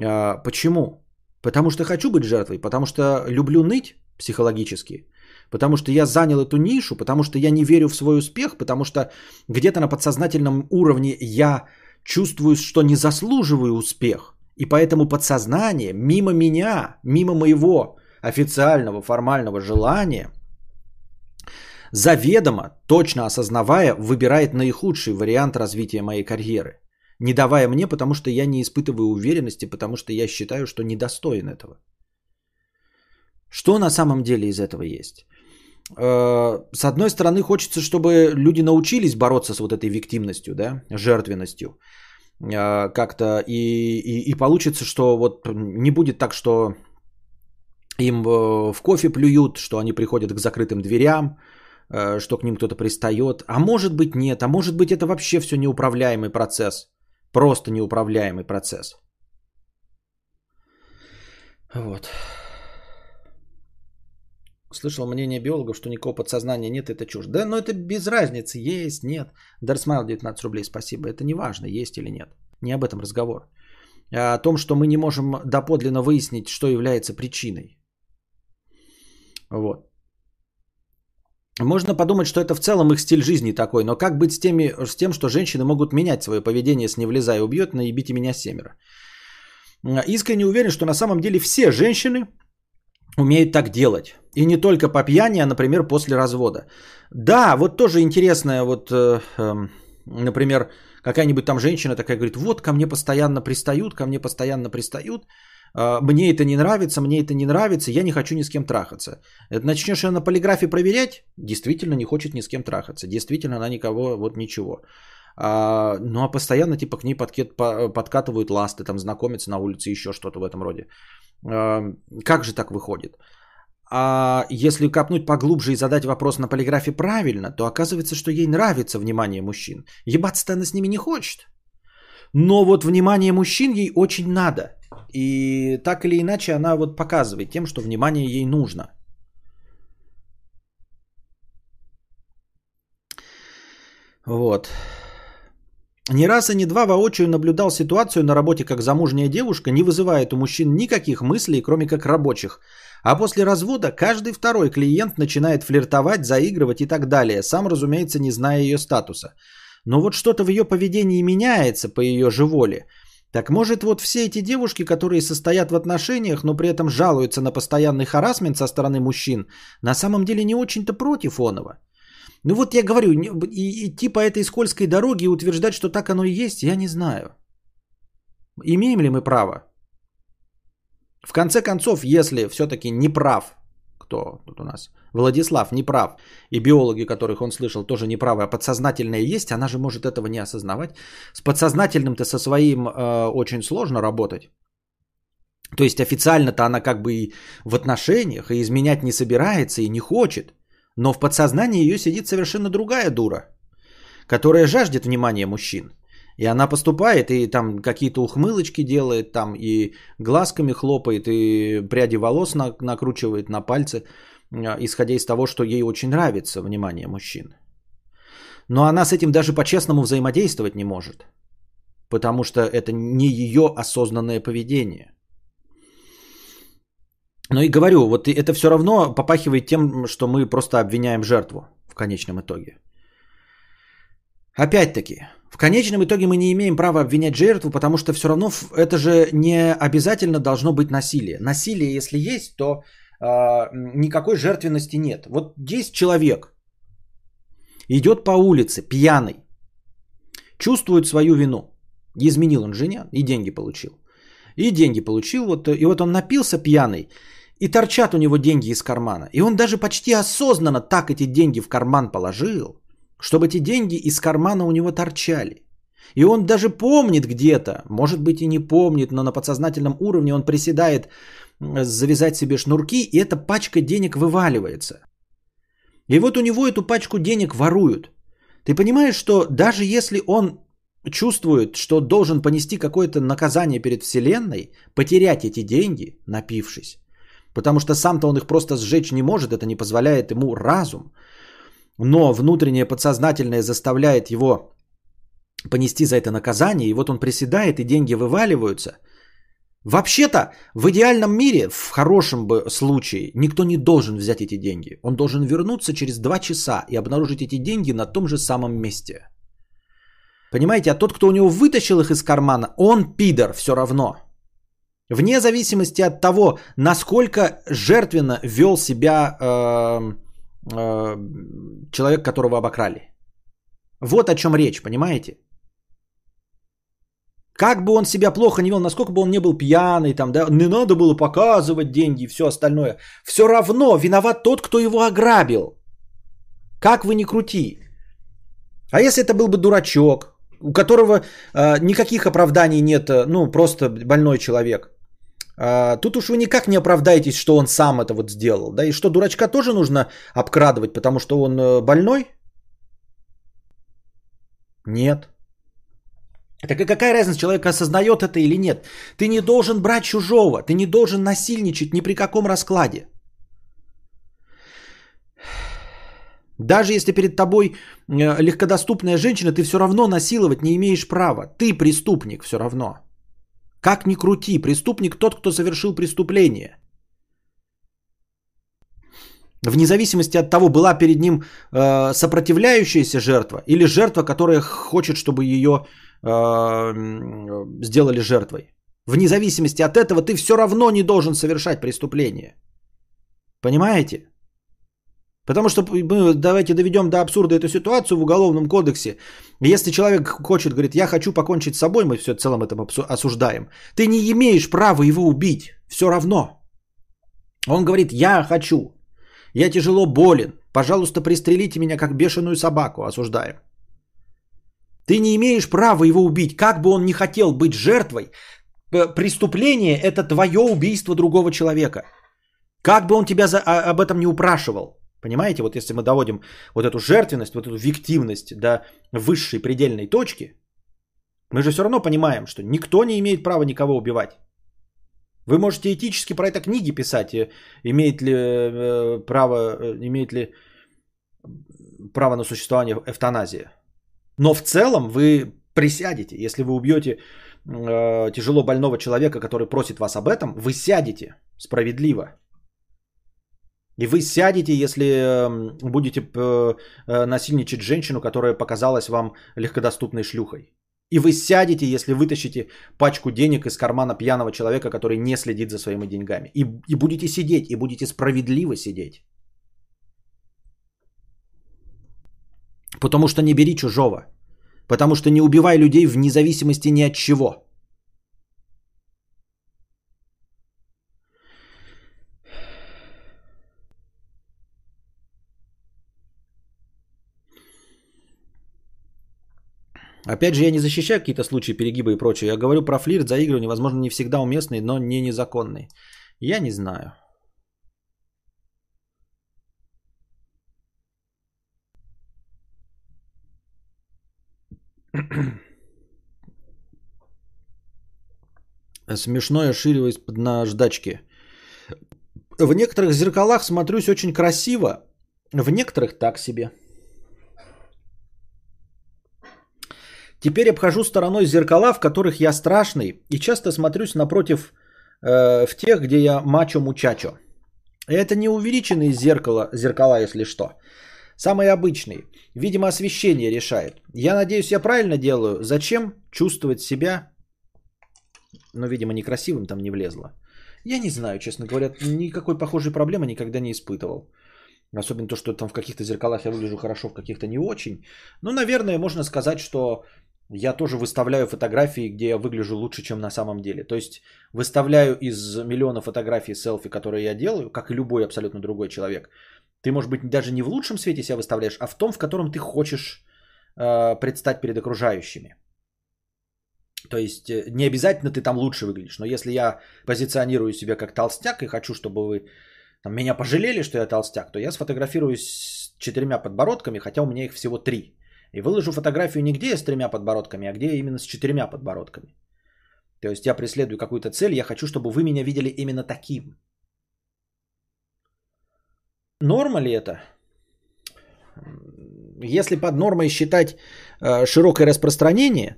А, почему? Потому что хочу быть жертвой, потому что люблю ныть психологически – потому что я занял эту нишу, потому что я не верю в свой успех, потому что где-то на подсознательном уровне я чувствую, что не заслуживаю успех. И поэтому подсознание мимо меня, мимо моего официального формального желания, заведомо, точно осознавая, выбирает наихудший вариант развития моей карьеры. Не давая мне, потому что я не испытываю уверенности, потому что я считаю, что недостоин этого. Что на самом деле из этого есть? Э, с одной стороны, хочется, чтобы люди научились бороться с вот этой виктимностью, да, жертвенностью. Э, как-то и, и, и получится, что вот не будет так, что им э, в кофе плюют, что они приходят к закрытым дверям, что к ним кто-то пристает. А может быть нет, а может быть это вообще все неуправляемый процесс. Просто неуправляемый процесс. Вот. Слышал мнение биологов, что никакого подсознания нет, это чушь. Да, но это без разницы, есть, нет. Дарсмайл 19 рублей, спасибо. Это не важно, есть или нет. Не об этом разговор. А о том, что мы не можем доподлинно выяснить, что является причиной. Вот. Можно подумать, что это в целом их стиль жизни такой, но как быть с, теми, с тем, что женщины могут менять свое поведение с «не влезая убьет» на «ебите меня семеро». Искренне уверен, что на самом деле все женщины умеют так делать. И не только по пьяни, а, например, после развода. Да, вот тоже интересная, вот, э, э, например, какая-нибудь там женщина такая говорит, вот ко мне постоянно пристают, ко мне постоянно пристают, э, мне это не нравится, мне это не нравится, я не хочу ни с кем трахаться. Начнешь ее на полиграфе проверять, действительно не хочет ни с кем трахаться, действительно она никого, вот ничего. А, ну а постоянно типа к ней подкет, подкатывают ласты, там знакомятся на улице, еще что-то в этом роде. А, как же так выходит? А если копнуть поглубже и задать вопрос на полиграфе правильно, то оказывается, что ей нравится внимание мужчин. Ебаться-то она с ними не хочет. Но вот внимание мужчин ей очень надо. И так или иначе она вот показывает тем, что внимание ей нужно. Вот. Ни раз и ни два воочию наблюдал ситуацию на работе, как замужняя девушка не вызывает у мужчин никаких мыслей, кроме как рабочих. А после развода каждый второй клиент начинает флиртовать, заигрывать и так далее, сам, разумеется, не зная ее статуса. Но вот что-то в ее поведении меняется по ее же воле. Так может вот все эти девушки, которые состоят в отношениях, но при этом жалуются на постоянный харасмент со стороны мужчин, на самом деле не очень-то против оного. Ну вот я говорю, и, идти по этой скользкой дороге и утверждать, что так оно и есть, я не знаю. Имеем ли мы право? В конце концов, если все-таки не прав, кто тут у нас, Владислав не прав, и биологи, которых он слышал, тоже не правы, а подсознательное есть, она же может этого не осознавать. С подсознательным-то со своим э, очень сложно работать. То есть официально-то она как бы и в отношениях, и изменять не собирается, и не хочет. Но в подсознании ее сидит совершенно другая дура, которая жаждет внимания мужчин. И она поступает, и там какие-то ухмылочки делает, там и глазками хлопает, и пряди волос накручивает на пальцы, а, исходя из того, что ей очень нравится внимание мужчин. Но она с этим даже по-честному взаимодействовать не может, потому что это не ее осознанное поведение. Но и говорю, вот это все равно попахивает тем, что мы просто обвиняем жертву в конечном итоге. Опять-таки, в конечном итоге мы не имеем права обвинять жертву, потому что все равно это же не обязательно должно быть насилие. Насилие, если есть, то э, никакой жертвенности нет. Вот есть человек, идет по улице пьяный, чувствует свою вину. Изменил он жене и деньги получил. И деньги получил, вот, и вот он напился пьяный, и торчат у него деньги из кармана. И он даже почти осознанно так эти деньги в карман положил, чтобы эти деньги из кармана у него торчали. И он даже помнит где-то, может быть и не помнит, но на подсознательном уровне он приседает завязать себе шнурки, и эта пачка денег вываливается. И вот у него эту пачку денег воруют. Ты понимаешь, что даже если он чувствует, что должен понести какое-то наказание перед Вселенной, потерять эти деньги, напившись, Потому что сам-то он их просто сжечь не может, это не позволяет ему разум. Но внутреннее подсознательное заставляет его понести за это наказание, и вот он приседает, и деньги вываливаются. Вообще-то, в идеальном мире, в хорошем бы случае, никто не должен взять эти деньги. Он должен вернуться через два часа и обнаружить эти деньги на том же самом месте. Понимаете, а тот, кто у него вытащил их из кармана, он пидор все равно – Вне зависимости от того, насколько жертвенно вел себя э, человек, которого обокрали. Вот о чем речь, понимаете? Как бы он себя плохо не вел, насколько бы он не был пьяный, там, да, не надо было показывать деньги и все остальное. Все равно виноват тот, кто его ограбил. Как вы не крути. А если это был бы дурачок, у которого э, никаких оправданий нет, э, ну, просто больной человек. Э, тут уж вы никак не оправдаетесь, что он сам это вот сделал. Да, и что дурачка тоже нужно обкрадывать, потому что он э, больной? Нет. Так и какая разница, человек осознает это или нет? Ты не должен брать чужого, ты не должен насильничать ни при каком раскладе. Даже если перед тобой э, легкодоступная женщина, ты все равно насиловать не имеешь права. Ты преступник все равно. Как ни крути, преступник тот, кто совершил преступление. Вне зависимости от того, была перед ним э, сопротивляющаяся жертва или жертва, которая хочет, чтобы ее э, сделали жертвой. Вне зависимости от этого ты все равно не должен совершать преступление. Понимаете? Потому что мы давайте доведем до абсурда эту ситуацию в Уголовном кодексе. Если человек хочет, говорит, я хочу покончить с собой, мы все в целом это осуждаем. Ты не имеешь права его убить. Все равно. Он говорит, я хочу. Я тяжело болен. Пожалуйста, пристрелите меня как бешеную собаку. Осуждаем. Ты не имеешь права его убить. Как бы он не хотел быть жертвой, преступление – это твое убийство другого человека. Как бы он тебя за, а, об этом не упрашивал. Понимаете, вот если мы доводим вот эту жертвенность, вот эту виктивность до высшей предельной точки, мы же все равно понимаем, что никто не имеет права никого убивать. Вы можете этически про это книги писать, э, имеет ли э, право, э, имеет ли право на существование эвтаназия. Но в целом вы присядете, если вы убьете э, тяжело больного человека, который просит вас об этом, вы сядете справедливо. И вы сядете, если эм, будете э, насильничать женщину, которая показалась вам легкодоступной шлюхой. И вы сядете, если вытащите пачку денег из кармана пьяного человека, который не следит за своими деньгами. И, и будете сидеть, и будете справедливо сидеть. Потому что не бери чужого. Потому что не убивай людей вне зависимости ни от чего. Опять же, я не защищаю какие-то случаи перегиба и прочее. Я говорю про флирт, заигрывание, возможно, не всегда уместный, но не незаконный. Я не знаю. Смешное ширево из-под наждачки. В некоторых зеркалах смотрюсь очень красиво, в некоторых так себе. Теперь обхожу стороной зеркала, в которых я страшный, и часто смотрюсь напротив э, в тех, где я мачо-мучачо. Это не увеличенные зеркала, зеркала, если что. Самые обычные. Видимо, освещение решает. Я надеюсь, я правильно делаю. Зачем чувствовать себя, ну, видимо, некрасивым там не влезло. Я не знаю, честно говоря, никакой похожей проблемы никогда не испытывал. Особенно то, что там в каких-то зеркалах я выгляжу хорошо, в каких-то не очень. Ну, наверное, можно сказать, что я тоже выставляю фотографии, где я выгляжу лучше, чем на самом деле. То есть выставляю из миллиона фотографий селфи, которые я делаю, как и любой абсолютно другой человек. Ты, может быть, даже не в лучшем свете себя выставляешь, а в том, в котором ты хочешь э, предстать перед окружающими. То есть э, не обязательно ты там лучше выглядишь, но если я позиционирую себя как толстяк и хочу, чтобы вы там, меня пожалели, что я толстяк, то я сфотографируюсь с четырьмя подбородками, хотя у меня их всего три. И выложу фотографию не где я с тремя подбородками, а где я именно с четырьмя подбородками. То есть я преследую какую-то цель, я хочу, чтобы вы меня видели именно таким. Норма ли это? Если под нормой считать э, широкое распространение,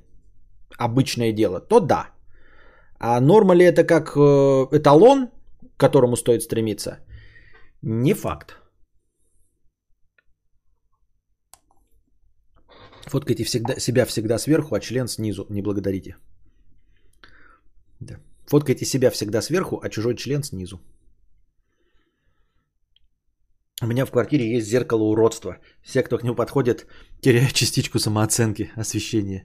обычное дело, то да. А норма ли это как э, эталон, к которому стоит стремиться? Не факт. Фоткайте всегда, себя всегда сверху, а член снизу. Не благодарите. Да. Фоткайте себя всегда сверху, а чужой член снизу. У меня в квартире есть зеркало уродства. Все, кто к нему подходит, теряют частичку самооценки, освещения.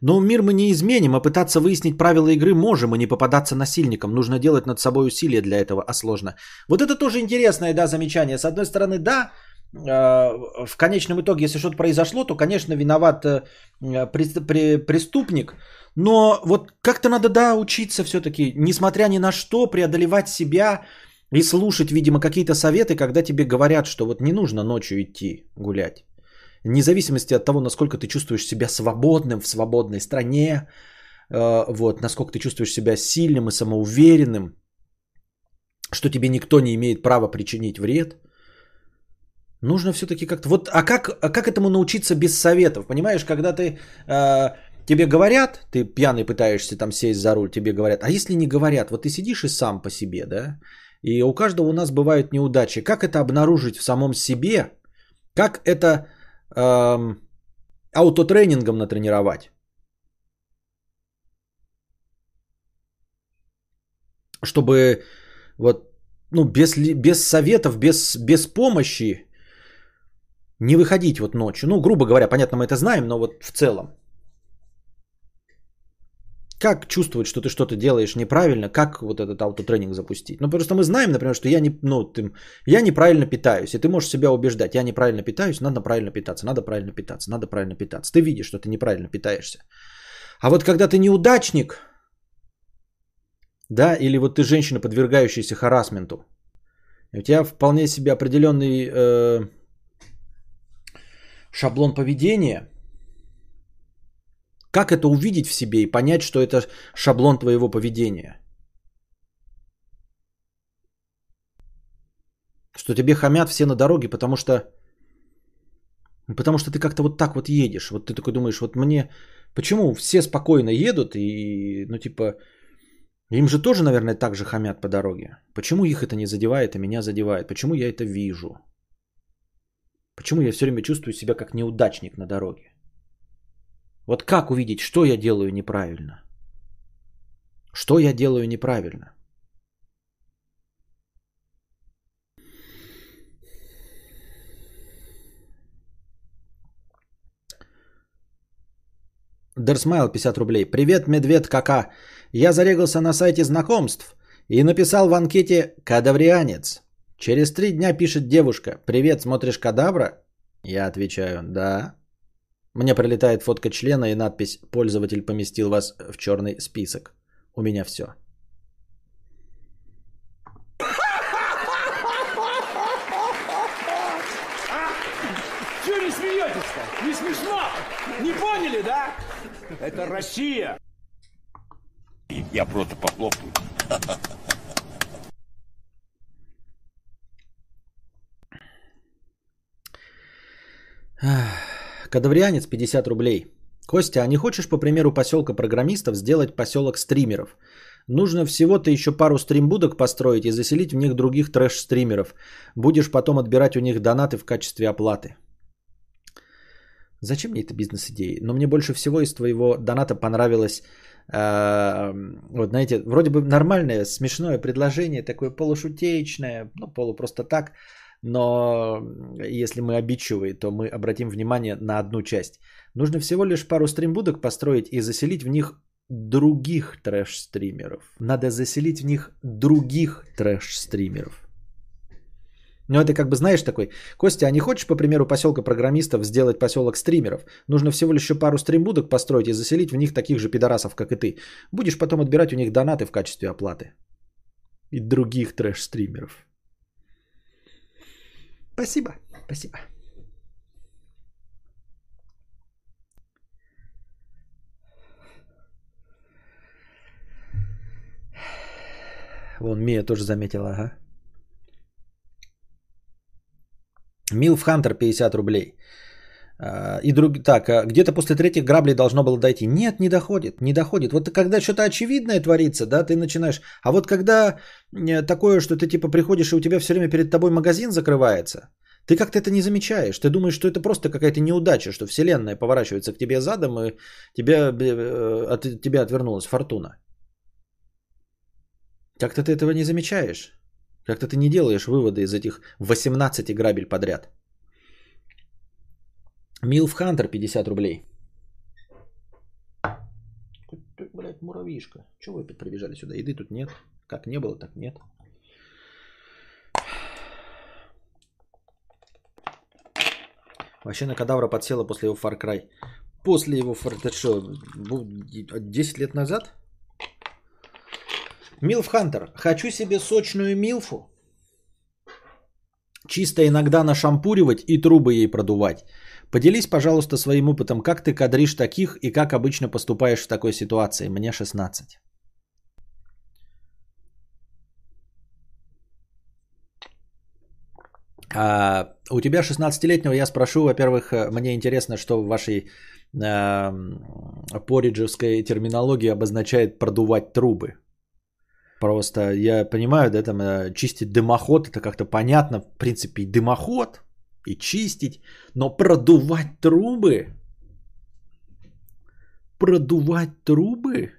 Но мир мы не изменим, а пытаться выяснить правила игры можем, и не попадаться насильником. Нужно делать над собой усилия для этого, а сложно. Вот это тоже интересное, да, замечание. С одной стороны, да, э, в конечном итоге, если что-то произошло, то, конечно, виноват э, преступник. Но вот как-то надо, да, учиться все-таки, несмотря ни на что, преодолевать себя и слушать, видимо, какие-то советы, когда тебе говорят, что вот не нужно ночью идти гулять. Вне зависимости от того, насколько ты чувствуешь себя свободным в свободной стране, э, вот, насколько ты чувствуешь себя сильным и самоуверенным, что тебе никто не имеет права причинить вред, нужно все-таки как-то... Вот, а как, а как этому научиться без советов? Понимаешь, когда ты... Э, тебе говорят, ты пьяный пытаешься там сесть за руль, тебе говорят, а если не говорят, вот ты сидишь и сам по себе, да, и у каждого у нас бывают неудачи. Как это обнаружить в самом себе? Как это эм, аутотренингом натренировать. Чтобы вот, ну, без, без советов, без, без помощи не выходить вот ночью. Ну, грубо говоря, понятно, мы это знаем, но вот в целом. Как чувствовать, что ты что-то делаешь неправильно, как вот этот аутотренинг запустить? Ну, просто мы знаем, например, что я, не, ну, ты, я неправильно питаюсь, и ты можешь себя убеждать, я неправильно питаюсь, надо правильно питаться, надо правильно питаться, надо правильно питаться. Ты видишь, что ты неправильно питаешься. А вот когда ты неудачник, да, или вот ты женщина, подвергающаяся харасменту, у тебя вполне себе определенный э, шаблон поведения – как это увидеть в себе и понять, что это шаблон твоего поведения? Что тебе хамят все на дороге, потому что Потому что ты как-то вот так вот едешь. Вот ты такой думаешь, вот мне... Почему все спокойно едут и, ну, типа, им же тоже, наверное, так же хамят по дороге. Почему их это не задевает, а меня задевает? Почему я это вижу? Почему я все время чувствую себя как неудачник на дороге? Вот как увидеть, что я делаю неправильно? Что я делаю неправильно? Дерсмайл 50 рублей. Привет, медведь кака. Я зарегался на сайте знакомств и написал в анкете «Кадаврианец». Через три дня пишет девушка «Привет, смотришь кадавра?» Я отвечаю «Да». Мне прилетает фотка члена и надпись «Пользователь поместил вас в черный список». У меня все.
Чего не смеетесь-то? Не смешно? Не поняли, да? Это Россия.
Я просто похлопаю.
Ах. Кадаврианец 50 рублей. Костя, а не хочешь, по примеру поселка программистов, сделать поселок стримеров? Нужно всего-то еще пару стримбудок построить и заселить в них других трэш-стримеров. Будешь потом отбирать у них донаты в качестве оплаты. Зачем мне эта бизнес-идея? Но мне больше всего из твоего доната понравилось, э, вот знаете, вроде бы нормальное, смешное предложение, такое полушутеечное, ну полу просто так – но если мы обидчивые, то мы обратим внимание на одну часть. Нужно всего лишь пару стримбудок построить и заселить в них других трэш-стримеров. Надо заселить в них других трэш-стримеров. Ну, это как бы, знаешь, такой, Костя, а не хочешь, по примеру поселка программистов, сделать поселок стримеров? Нужно всего лишь еще пару стримбудок построить и заселить в них таких же пидорасов, как и ты. Будешь потом отбирать у них донаты в качестве оплаты. И других трэш-стримеров. Спасибо, спасибо. Вон Мия тоже заметила, ага. Милф Хантер 50 рублей. А, и друг... Так, а где-то после третьих граблей должно было дойти. Нет, не доходит, не доходит. Вот когда что-то очевидное творится, да, ты начинаешь... А вот когда э, такое, что ты типа приходишь, и у тебя все время перед тобой магазин закрывается, ты как-то это не замечаешь. Ты думаешь, что это просто какая-то неудача, что вселенная поворачивается к тебе задом, и тебя, э, от тебя отвернулась фортуна. Как-то ты этого не замечаешь. Как-то ты не делаешь выводы из этих 18 грабель подряд. Милф Хантер 50 рублей. ты, блядь, муравьишка. Чего вы опять прибежали сюда? Еды тут нет. Как не было, так нет. Вообще на кадавра подсела после его Far Cry. После его Far Это что, 10 лет назад? Милф Хантер. Хочу себе сочную милфу. Чисто иногда нашампуривать и трубы ей продувать. Поделись, пожалуйста, своим опытом, как ты кадришь таких и как обычно поступаешь в такой ситуации. Мне 16. А, у тебя 16-летнего я спрошу, во-первых, э, мне интересно, что в вашей э, пориджевской терминологии обозначает продувать трубы. Просто я понимаю, да, там э, чистить дымоход, это как-то понятно, в принципе, дымоход, и чистить, но продувать трубы, продувать трубы,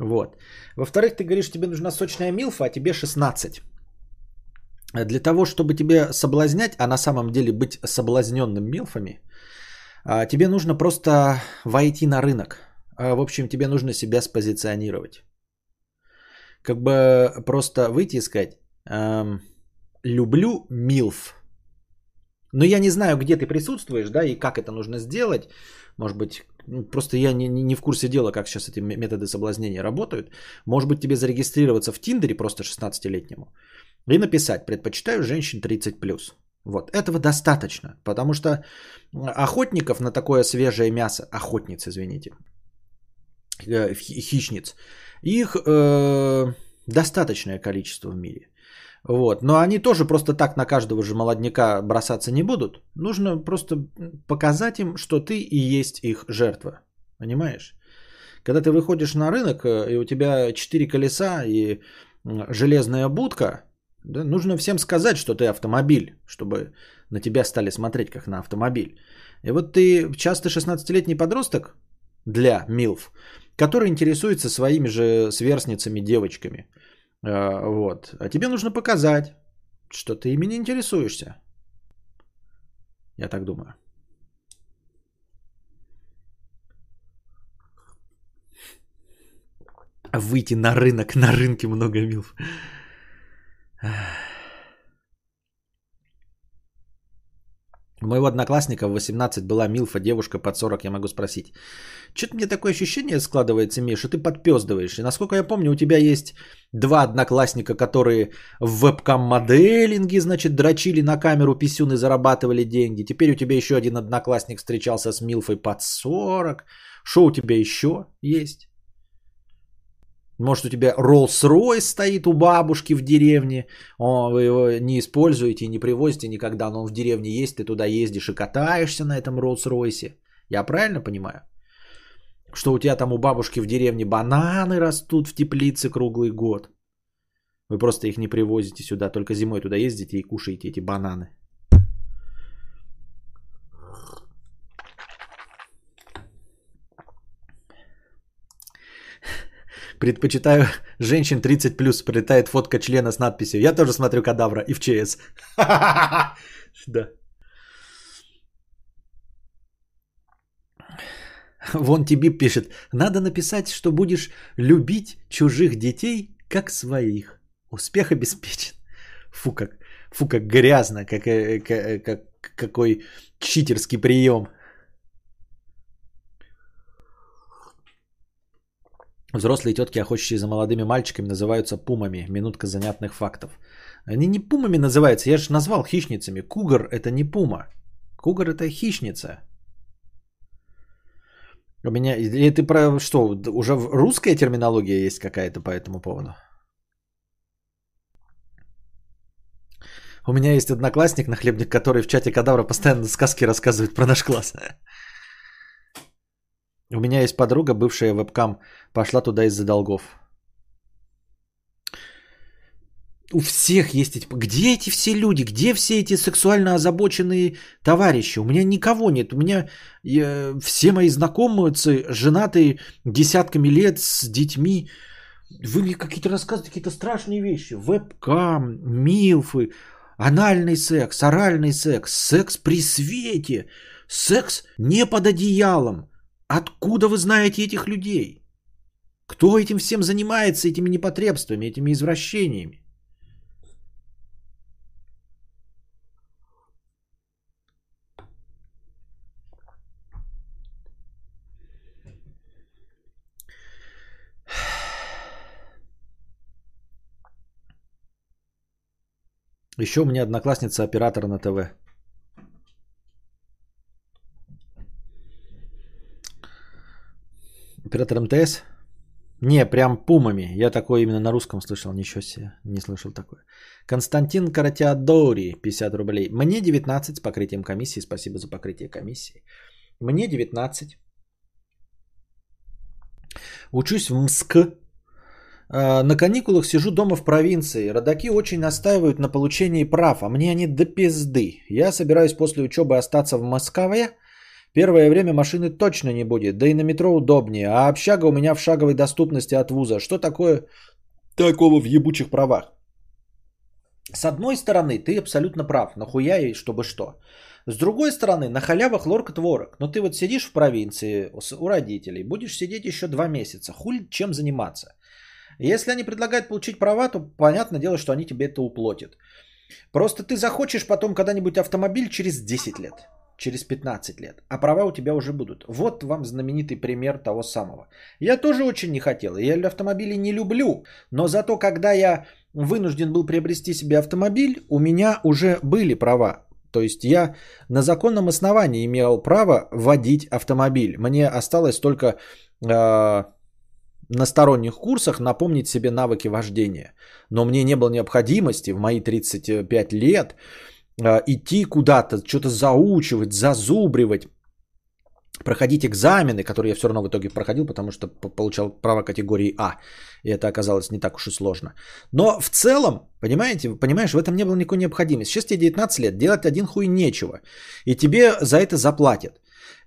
Вот. Во-вторых, ты говоришь, тебе нужна сочная милфа, а тебе 16. Для того, чтобы тебе соблазнять, а на самом деле быть соблазненным милфами, а, тебе нужно просто войти на рынок. А, в общем, тебе нужно себя спозиционировать. Как бы просто выйти и сказать, эм, люблю милф. Но я не знаю, где ты присутствуешь, да, и как это нужно сделать. Может быть, просто я не, не в курсе дела, как сейчас эти методы соблазнения работают. Может быть, тебе зарегистрироваться в Тиндере просто 16-летнему и написать «Предпочитаю женщин 30+.» Вот, этого достаточно, потому что охотников на такое свежее мясо, охотниц, извините, э, хищниц, их э, достаточное количество в мире. Вот. Но они тоже просто так на каждого же молодняка бросаться не будут. Нужно просто показать им, что ты и есть их жертва. Понимаешь? Когда ты выходишь на рынок, э, и у тебя четыре колеса и железная будка, да, нужно всем сказать, что ты автомобиль, чтобы на тебя стали смотреть как на автомобиль. И вот ты часто 16-летний подросток для МИЛФ, который интересуется своими же сверстницами, девочками – а, вот. А тебе нужно показать, что ты ими не интересуешься. Я так думаю. Выйти на рынок, на рынке много милф. У моего одноклассника в 18 была Милфа, девушка под 40, я могу спросить. Что-то мне такое ощущение складывается, Миша, ты подпездываешь. И насколько я помню, у тебя есть два одноклассника, которые в вебкам-моделинге, значит, дрочили на камеру писюн и зарабатывали деньги. Теперь у тебя еще один одноклассник встречался с Милфой под 40. Что у тебя еще есть? Может, у тебя Rolls-Royce стоит у бабушки в деревне, о, вы его не используете, не привозите никогда, но он в деревне есть, ты туда ездишь и катаешься на этом Rolls-Royce. Я правильно понимаю? Что у тебя там у бабушки в деревне бананы растут в теплице круглый год. Вы просто их не привозите сюда, только зимой туда ездите и кушаете эти бананы. Предпочитаю женщин 30 плюс. Прилетает фотка члена с надписью. Я тоже смотрю кадавра и в ЧС. Да. Вон тебе пишет. Надо написать, что будешь любить чужих детей, как своих. Успех обеспечен. Фу, как, фу, как грязно, как, э, э, как, какой читерский прием. Взрослые тетки, охотящие за молодыми мальчиками, называются пумами. Минутка занятных фактов. Они не пумами называются, я же назвал хищницами. Кугар это не пума. Кугар это хищница. У меня... И ты про что? Уже русская терминология есть какая-то по этому поводу? У меня есть одноклассник, нахлебник, который в чате кадавра постоянно сказки рассказывает про наш класс. У меня есть подруга, бывшая вебкам, пошла туда из-за долгов. У всех есть эти... Где эти все люди? Где все эти сексуально озабоченные товарищи? У меня никого нет. У меня я, все мои знакомые, женатые десятками лет с детьми. Вы мне какие-то рассказываете, какие-то страшные вещи. Вебкам, милфы, анальный секс, оральный секс, секс при свете, Секс не под одеялом. Откуда вы знаете этих людей? Кто этим всем занимается, этими непотребствами, этими извращениями? Еще у меня одноклассница оператор на ТВ. Оператор МТС? Не, прям пумами. Я такое именно на русском слышал. Ничего себе, не слышал такое. Константин Каратеодори, 50 рублей. Мне 19 с покрытием комиссии. Спасибо за покрытие комиссии. Мне 19. Учусь в МСК. А, На каникулах сижу дома в провинции. Родаки очень настаивают на получении прав, а мне они до пизды. Я собираюсь после учебы остаться в Москве. Первое время машины точно не будет, да и на метро удобнее. А общага у меня в шаговой доступности от вуза. Что такое такого в ебучих правах? С одной стороны, ты абсолютно прав. Нахуя и чтобы что? С другой стороны, на халявах лорк творог. Но ты вот сидишь в провинции у родителей, будешь сидеть еще два месяца. Хуй чем заниматься? Если они предлагают получить права, то понятное дело, что они тебе это уплатят. Просто ты захочешь потом когда-нибудь автомобиль через 10 лет, через 15 лет, а права у тебя уже будут. Вот вам знаменитый пример того самого. Я тоже очень не хотел, я автомобили не люблю, но зато когда я вынужден был приобрести себе автомобиль, у меня уже были права. То есть я на законном основании имел право водить автомобиль. Мне осталось только э, на сторонних курсах напомнить себе навыки вождения. Но мне не было необходимости в мои 35 лет э, идти куда-то, что-то заучивать, зазубривать, проходить экзамены, которые я все равно в итоге проходил, потому что получал право категории А. И это оказалось не так уж и сложно. Но в целом, понимаете, понимаешь, в этом не было никакой необходимости. Сейчас тебе 19 лет, делать один хуй нечего. И тебе за это заплатят.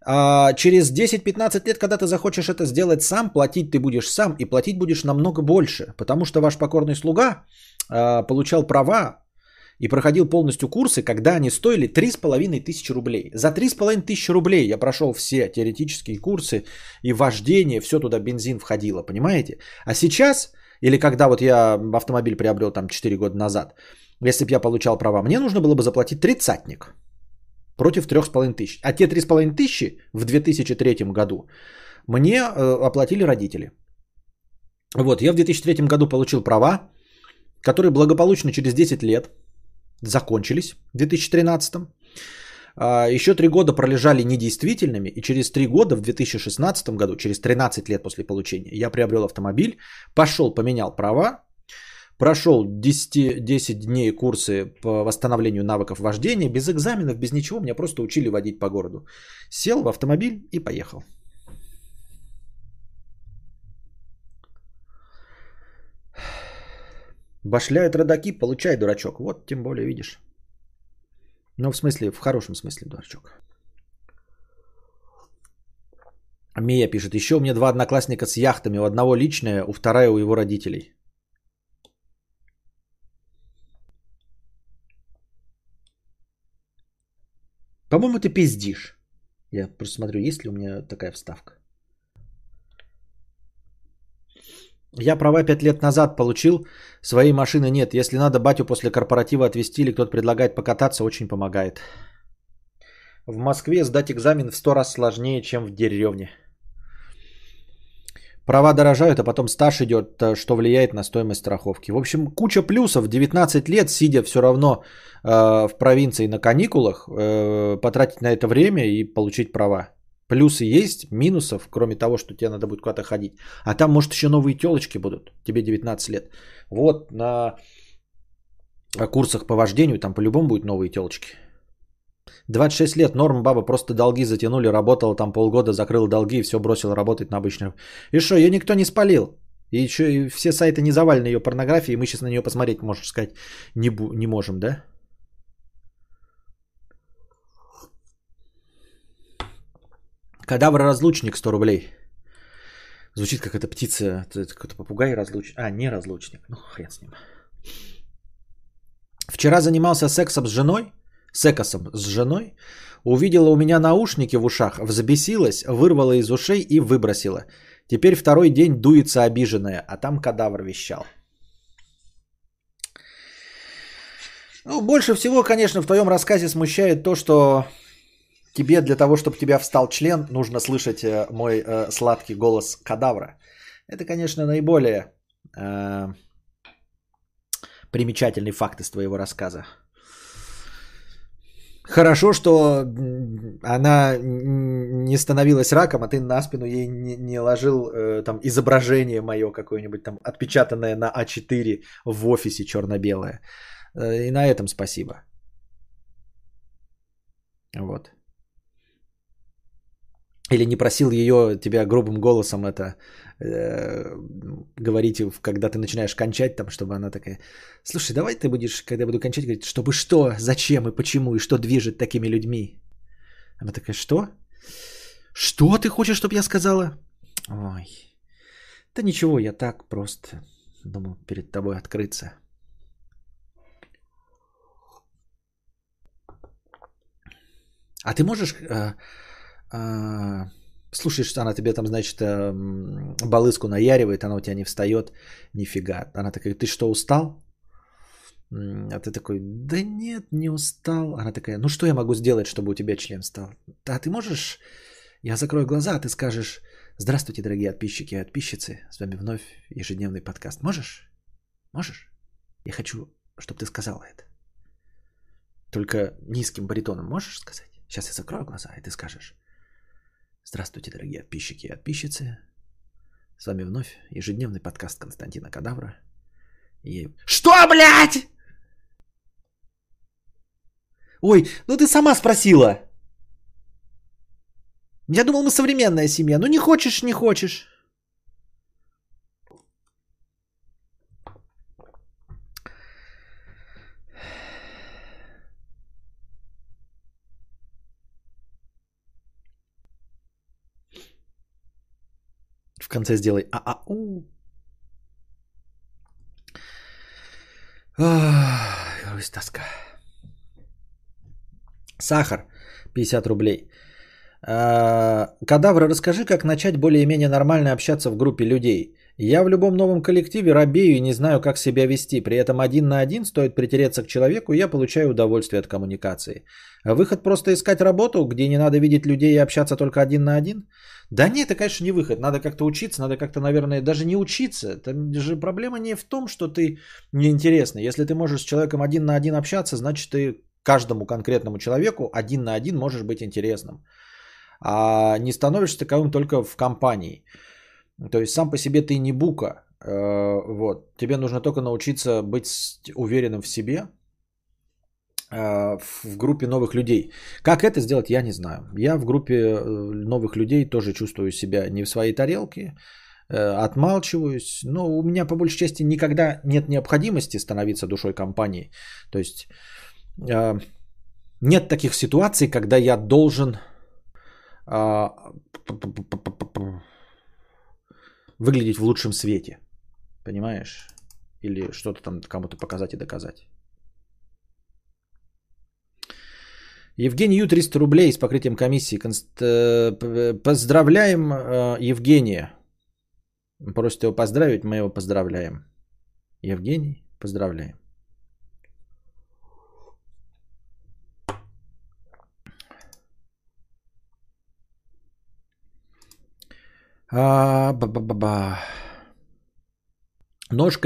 А через 10-15 лет, когда ты захочешь это сделать сам, платить ты будешь сам и платить будешь намного больше, потому что ваш покорный слуга а, получал права и проходил полностью курсы, когда они стоили 3,5 тысячи рублей. За 3,5 тысячи рублей я прошел все теоретические курсы и вождение, все туда бензин входило, понимаете? А сейчас, или когда вот я автомобиль приобрел там 4 года назад, если бы я получал права, мне нужно было бы заплатить тридцатник против 3,5 тысяч. А те 3,5 тысячи в 2003 году мне э, оплатили родители. Вот, я в 2003 году получил права, которые благополучно через 10 лет закончились в 2013. А, Еще 3 года пролежали недействительными, и через 3 года в 2016 году, через 13 лет после получения, я приобрел автомобиль, пошел, поменял права, прошел 10, 10 дней курсы по восстановлению навыков вождения, без экзаменов, без ничего, меня просто учили водить по городу. Сел в автомобиль и поехал. Башляют родаки, получай, дурачок. Вот, тем более, видишь. Ну, в смысле, в хорошем смысле, дурачок. Мия пишет, еще у меня два одноклассника с яхтами. У одного личная, у вторая у его родителей. По-моему, ты пиздишь. Я просто смотрю, есть ли у меня такая вставка. Я права 5 лет назад получил, своей машины нет. Если надо батю после корпоратива отвезти или кто-то предлагает покататься, очень помогает. В Москве сдать экзамен в 100 раз сложнее, чем в деревне. Права дорожают, а потом стаж идет, э, что влияет на стоимость страховки. В общем, куча плюсов. 19 лет, сидя все равно э, в провинции на каникулах, э, потратить на это время и получить права. Плюсы есть, минусов, кроме того, что тебе надо будет куда-то ходить. А там, может, еще новые телочки будут. Тебе 19 лет. Вот на курсах по вождению там по-любому будут новые телочки. 26 лет, норм, баба просто долги затянули, работала там полгода, закрыла долги и все бросила работать на обычную. И что, ее никто не спалил? И еще и все сайты не завалены ее порнографией, мы сейчас на нее посмотреть, можно сказать, не, бу- не можем, да? Кадавр-разлучник 100 рублей. Звучит как эта птица, какой-то попугай разлучник. А, не разлучник, ну хрен с ним. Вчера занимался сексом с женой, с экосом с женой, увидела у меня наушники в ушах, взбесилась, вырвала из ушей и выбросила. Теперь второй день дуется обиженная, а там кадавр вещал. Ну, больше всего, конечно, в твоем рассказе смущает то, что тебе для того, чтобы тебя встал член, нужно слышать э, мой э, сладкий голос кадавра. Это, конечно, наиболее э, примечательный факт из твоего рассказа. Хорошо, что она не становилась раком, а ты на спину ей не, не ложил э, там изображение мое какое-нибудь там отпечатанное на А4 в офисе черно-белое. Э, и на этом спасибо. Вот. Или не просил ее тебя грубым голосом это э, говорить, когда ты начинаешь кончать, там, чтобы она такая, слушай, давай ты будешь, когда я буду кончать, говорить, чтобы что, зачем и почему, и что движет такими людьми. Она такая, что? Что ты хочешь, чтобы я сказала? Ой, да ничего, я так просто думал перед тобой открыться. А ты можешь... Э, э, слушаешь, она тебе там, значит, э, балыску наяривает, она у тебя не встает, нифига. Она такая, ты что, устал? А ты такой, да нет, не устал. Она такая, ну что я могу сделать, чтобы у тебя член стал? А ты можешь, я закрою глаза, а ты скажешь, здравствуйте, дорогие подписчики и подписчицы, с вами вновь ежедневный подкаст. Можешь? Можешь? Я хочу, чтобы ты сказала это. Только низким баритоном можешь сказать? Сейчас я закрою глаза, и ты скажешь. Здравствуйте, дорогие подписчики и подписчицы. С вами вновь ежедневный подкаст Константина Кадавра. И... Что, блядь? Ой, ну ты сама спросила. Я думал, мы современная семья. Ну не хочешь, не хочешь. Конце сделай а-а-у. Грусть, тоска. Сахар. 50 рублей. А, Кадавра, расскажи, как начать более-менее нормально общаться в группе людей. Я в любом новом коллективе робею и не знаю, как себя вести. При этом один на один стоит притереться к человеку, и я получаю удовольствие от коммуникации. Выход просто искать работу, где не надо видеть людей и общаться только один на один? Да нет, это, конечно, не выход. Надо как-то учиться, надо как-то, наверное, даже не учиться. Там же проблема не в том, что ты неинтересный. Если ты можешь с человеком один на один общаться, значит, ты каждому конкретному человеку один на один можешь быть интересным. А не становишься таковым только в компании. То есть сам по себе ты не бука. Э, вот. Тебе нужно только научиться быть уверенным в себе, в группе новых людей. Как это сделать, я не знаю. Я в группе э, новых людей тоже чувствую себя не в своей тарелке, отмалчиваюсь. Но у меня по большей части никогда нет необходимости становиться душой компании. То есть нет таких ситуаций, когда я должен выглядеть в лучшем свете. Понимаешь? Или что-то там кому-то показать и доказать. Евгений Ю 300 рублей с покрытием комиссии. Э, поздравляем э, Евгения. Просит его поздравить, мы его поздравляем. Евгений, поздравляем. А,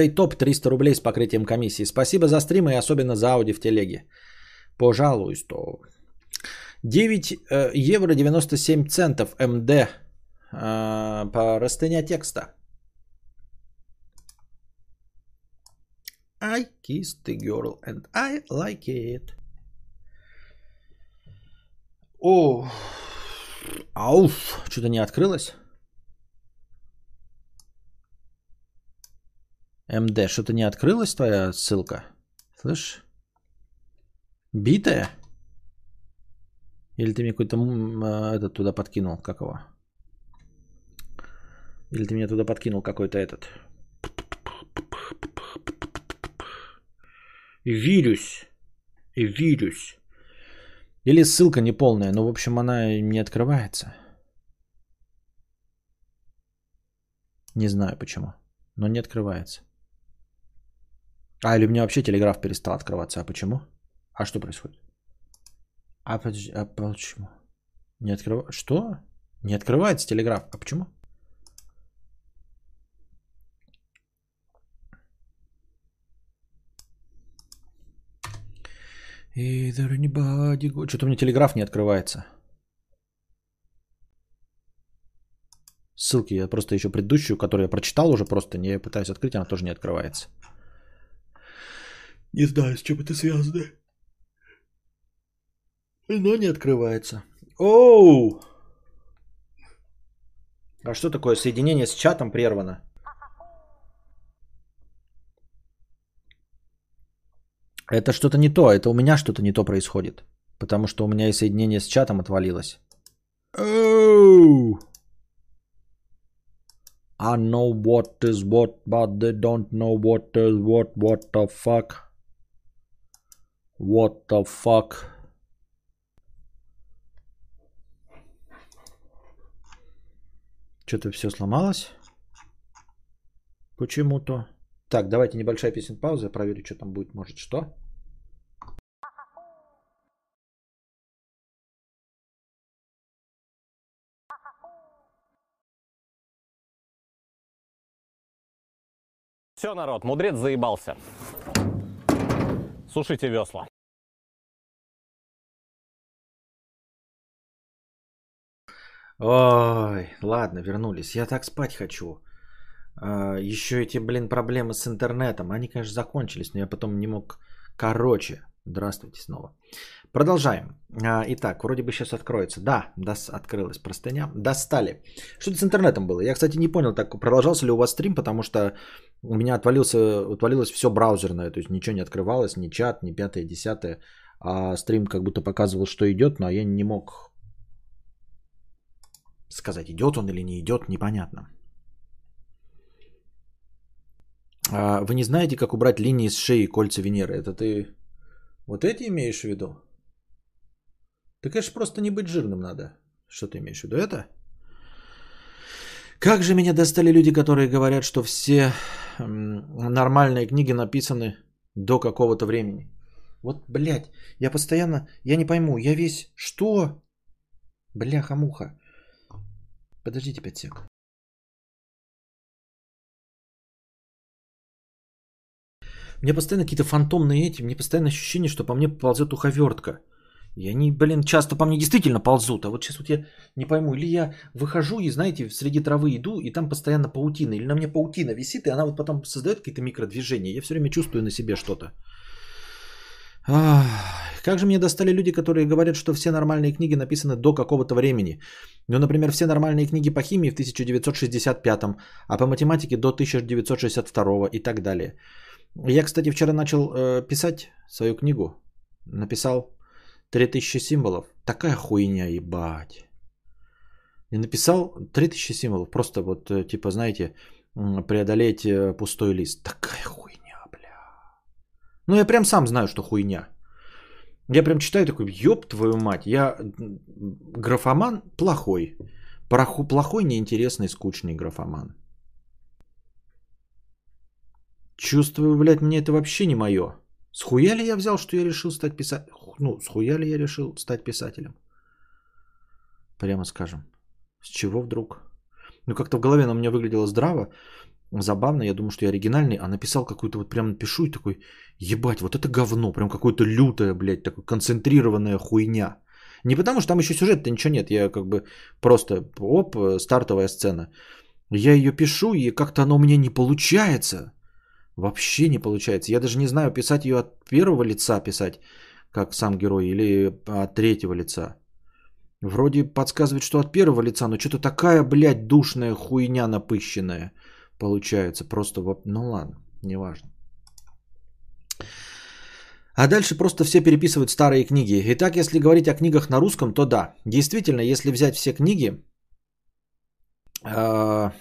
топ 300 рублей с покрытием комиссии. Спасибо за стрим и особенно за ауди в телеге. Пожалуйста. 9 э, евро 97 центов МД э, по растыня текста. I kissed the girl and I like it. О, ауф, что-то не открылось. МД, что-то не открылась твоя ссылка? Слышь? Битая? Или ты мне какой-то а, этот туда подкинул? Как его? Или ты мне туда подкинул какой-то этот? Вирус. Вирус. Или ссылка неполная, но в общем она не открывается. Не знаю почему, но не открывается. А, или у меня вообще телеграф перестал открываться. А почему? А что происходит? А, подожди, а почему? Не открывается. Что? Не открывается телеграф. А почему? Either anybody go... Что-то у меня телеграф не открывается. Ссылки я просто еще предыдущую, которую я прочитал уже, просто не пытаюсь открыть, она тоже не открывается. Не знаю, с чем это связано. Но не открывается. Оу! А что такое соединение с чатом прервано? Это что-то не то, это у меня что-то не то происходит. Потому что у меня и соединение с чатом отвалилось. Оу! I know what is what, but they don't know what is what. What the fuck? What the fuck? Что-то все сломалось. Почему-то. Так, давайте небольшая песен пауза. Проверю, что там будет. Может, что?
Все, народ, мудрец заебался. Сушите весла.
Ой, ладно, вернулись. Я так спать хочу. А, еще эти, блин, проблемы с интернетом. Они, конечно, закончились, но я потом не мог... Короче, здравствуйте снова. Продолжаем. А, итак, вроде бы сейчас откроется. Да, дос, открылась простыня. Достали. Что-то с интернетом было. Я, кстати, не понял, так продолжался ли у вас стрим, потому что у меня отвалился, отвалилось все браузерное. То есть ничего не открывалось, ни чат, ни пятое, десятое. А стрим как будто показывал, что идет, но я не мог сказать, идет он или не идет, непонятно. А вы не знаете, как убрать линии с шеи кольца Венеры? Это ты вот эти имеешь в виду? Это же просто не быть жирным надо. Что ты имеешь в виду? Это? Как же меня достали люди, которые говорят, что все нормальные книги написаны до какого-то времени. Вот, блядь, я постоянно, я не пойму, я весь, что? Бляха-муха. Подождите 5 сек. Мне постоянно какие-то фантомные эти, мне постоянно ощущение, что по мне ползет уховертка. И они, блин, часто по мне действительно ползут. А вот сейчас вот я не пойму, или я выхожу и, знаете, среди травы иду, и там постоянно паутина, или на мне паутина висит, и она вот потом создает какие-то микродвижения. Я все время чувствую на себе что-то. Как же мне достали люди, которые говорят, что все нормальные книги написаны до какого-то времени. Ну, например, все нормальные книги по химии в 1965, а по математике до 1962 и так далее. Я, кстати, вчера начал э, писать свою книгу. Написал 3000 символов. Такая хуйня, ебать. И написал 3000 символов. Просто вот, э, типа, знаете, преодолеть э, пустой лист. Такая хуйня. Ну, я прям сам знаю, что хуйня. Я прям читаю такой, ёб твою мать, я графоман плохой. Плохой, неинтересный, скучный графоман. Чувствую, блядь, мне это вообще не мое. Схуя ли я взял, что я решил стать писателем? Ну, схуя ли я решил стать писателем? Прямо скажем. С чего вдруг? Ну, как-то в голове оно у меня выглядело здраво, забавно. Я думаю, что я оригинальный, а написал какую-то вот прям напишу и такой, ебать, вот это говно, прям какое-то лютое, блядь, такое концентрированная хуйня. Не потому, что там еще сюжета ничего нет, я как бы просто, оп, стартовая сцена. Я ее пишу, и как-то оно у меня не получается. Вообще не получается. Я даже не знаю, писать ее от первого лица писать, как сам герой, или от третьего лица. Вроде подсказывает, что от первого лица, но что-то такая, блядь, душная хуйня напыщенная получается. Просто вот, ну ладно, неважно. А дальше просто все переписывают старые книги. Итак, если говорить о книгах на русском, то да. Действительно, если взять все книги, э,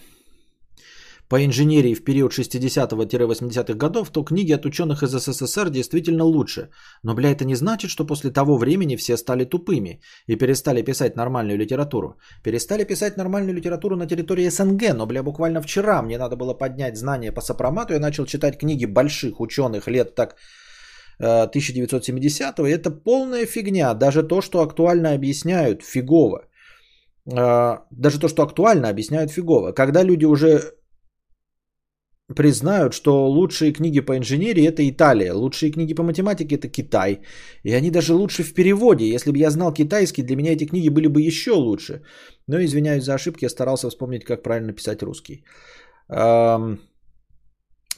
по инженерии в период 60-80-х годов, то книги от ученых из СССР действительно лучше. Но, бля, это не значит, что после того времени все стали тупыми и перестали писать нормальную литературу. Перестали писать нормальную литературу на территории СНГ, но, бля, буквально вчера мне надо было поднять знания по сопромату, я начал читать книги больших ученых лет так 1970-го, это полная фигня. Даже то, что актуально объясняют, фигово. А, даже то, что актуально объясняют, фигово. Когда люди уже признают, что лучшие книги по инженерии это Италия, лучшие книги по математике это Китай. И они даже лучше в переводе. Если бы я знал китайский, для меня эти книги были бы еще лучше. Но извиняюсь за ошибки, я старался вспомнить, как правильно писать русский.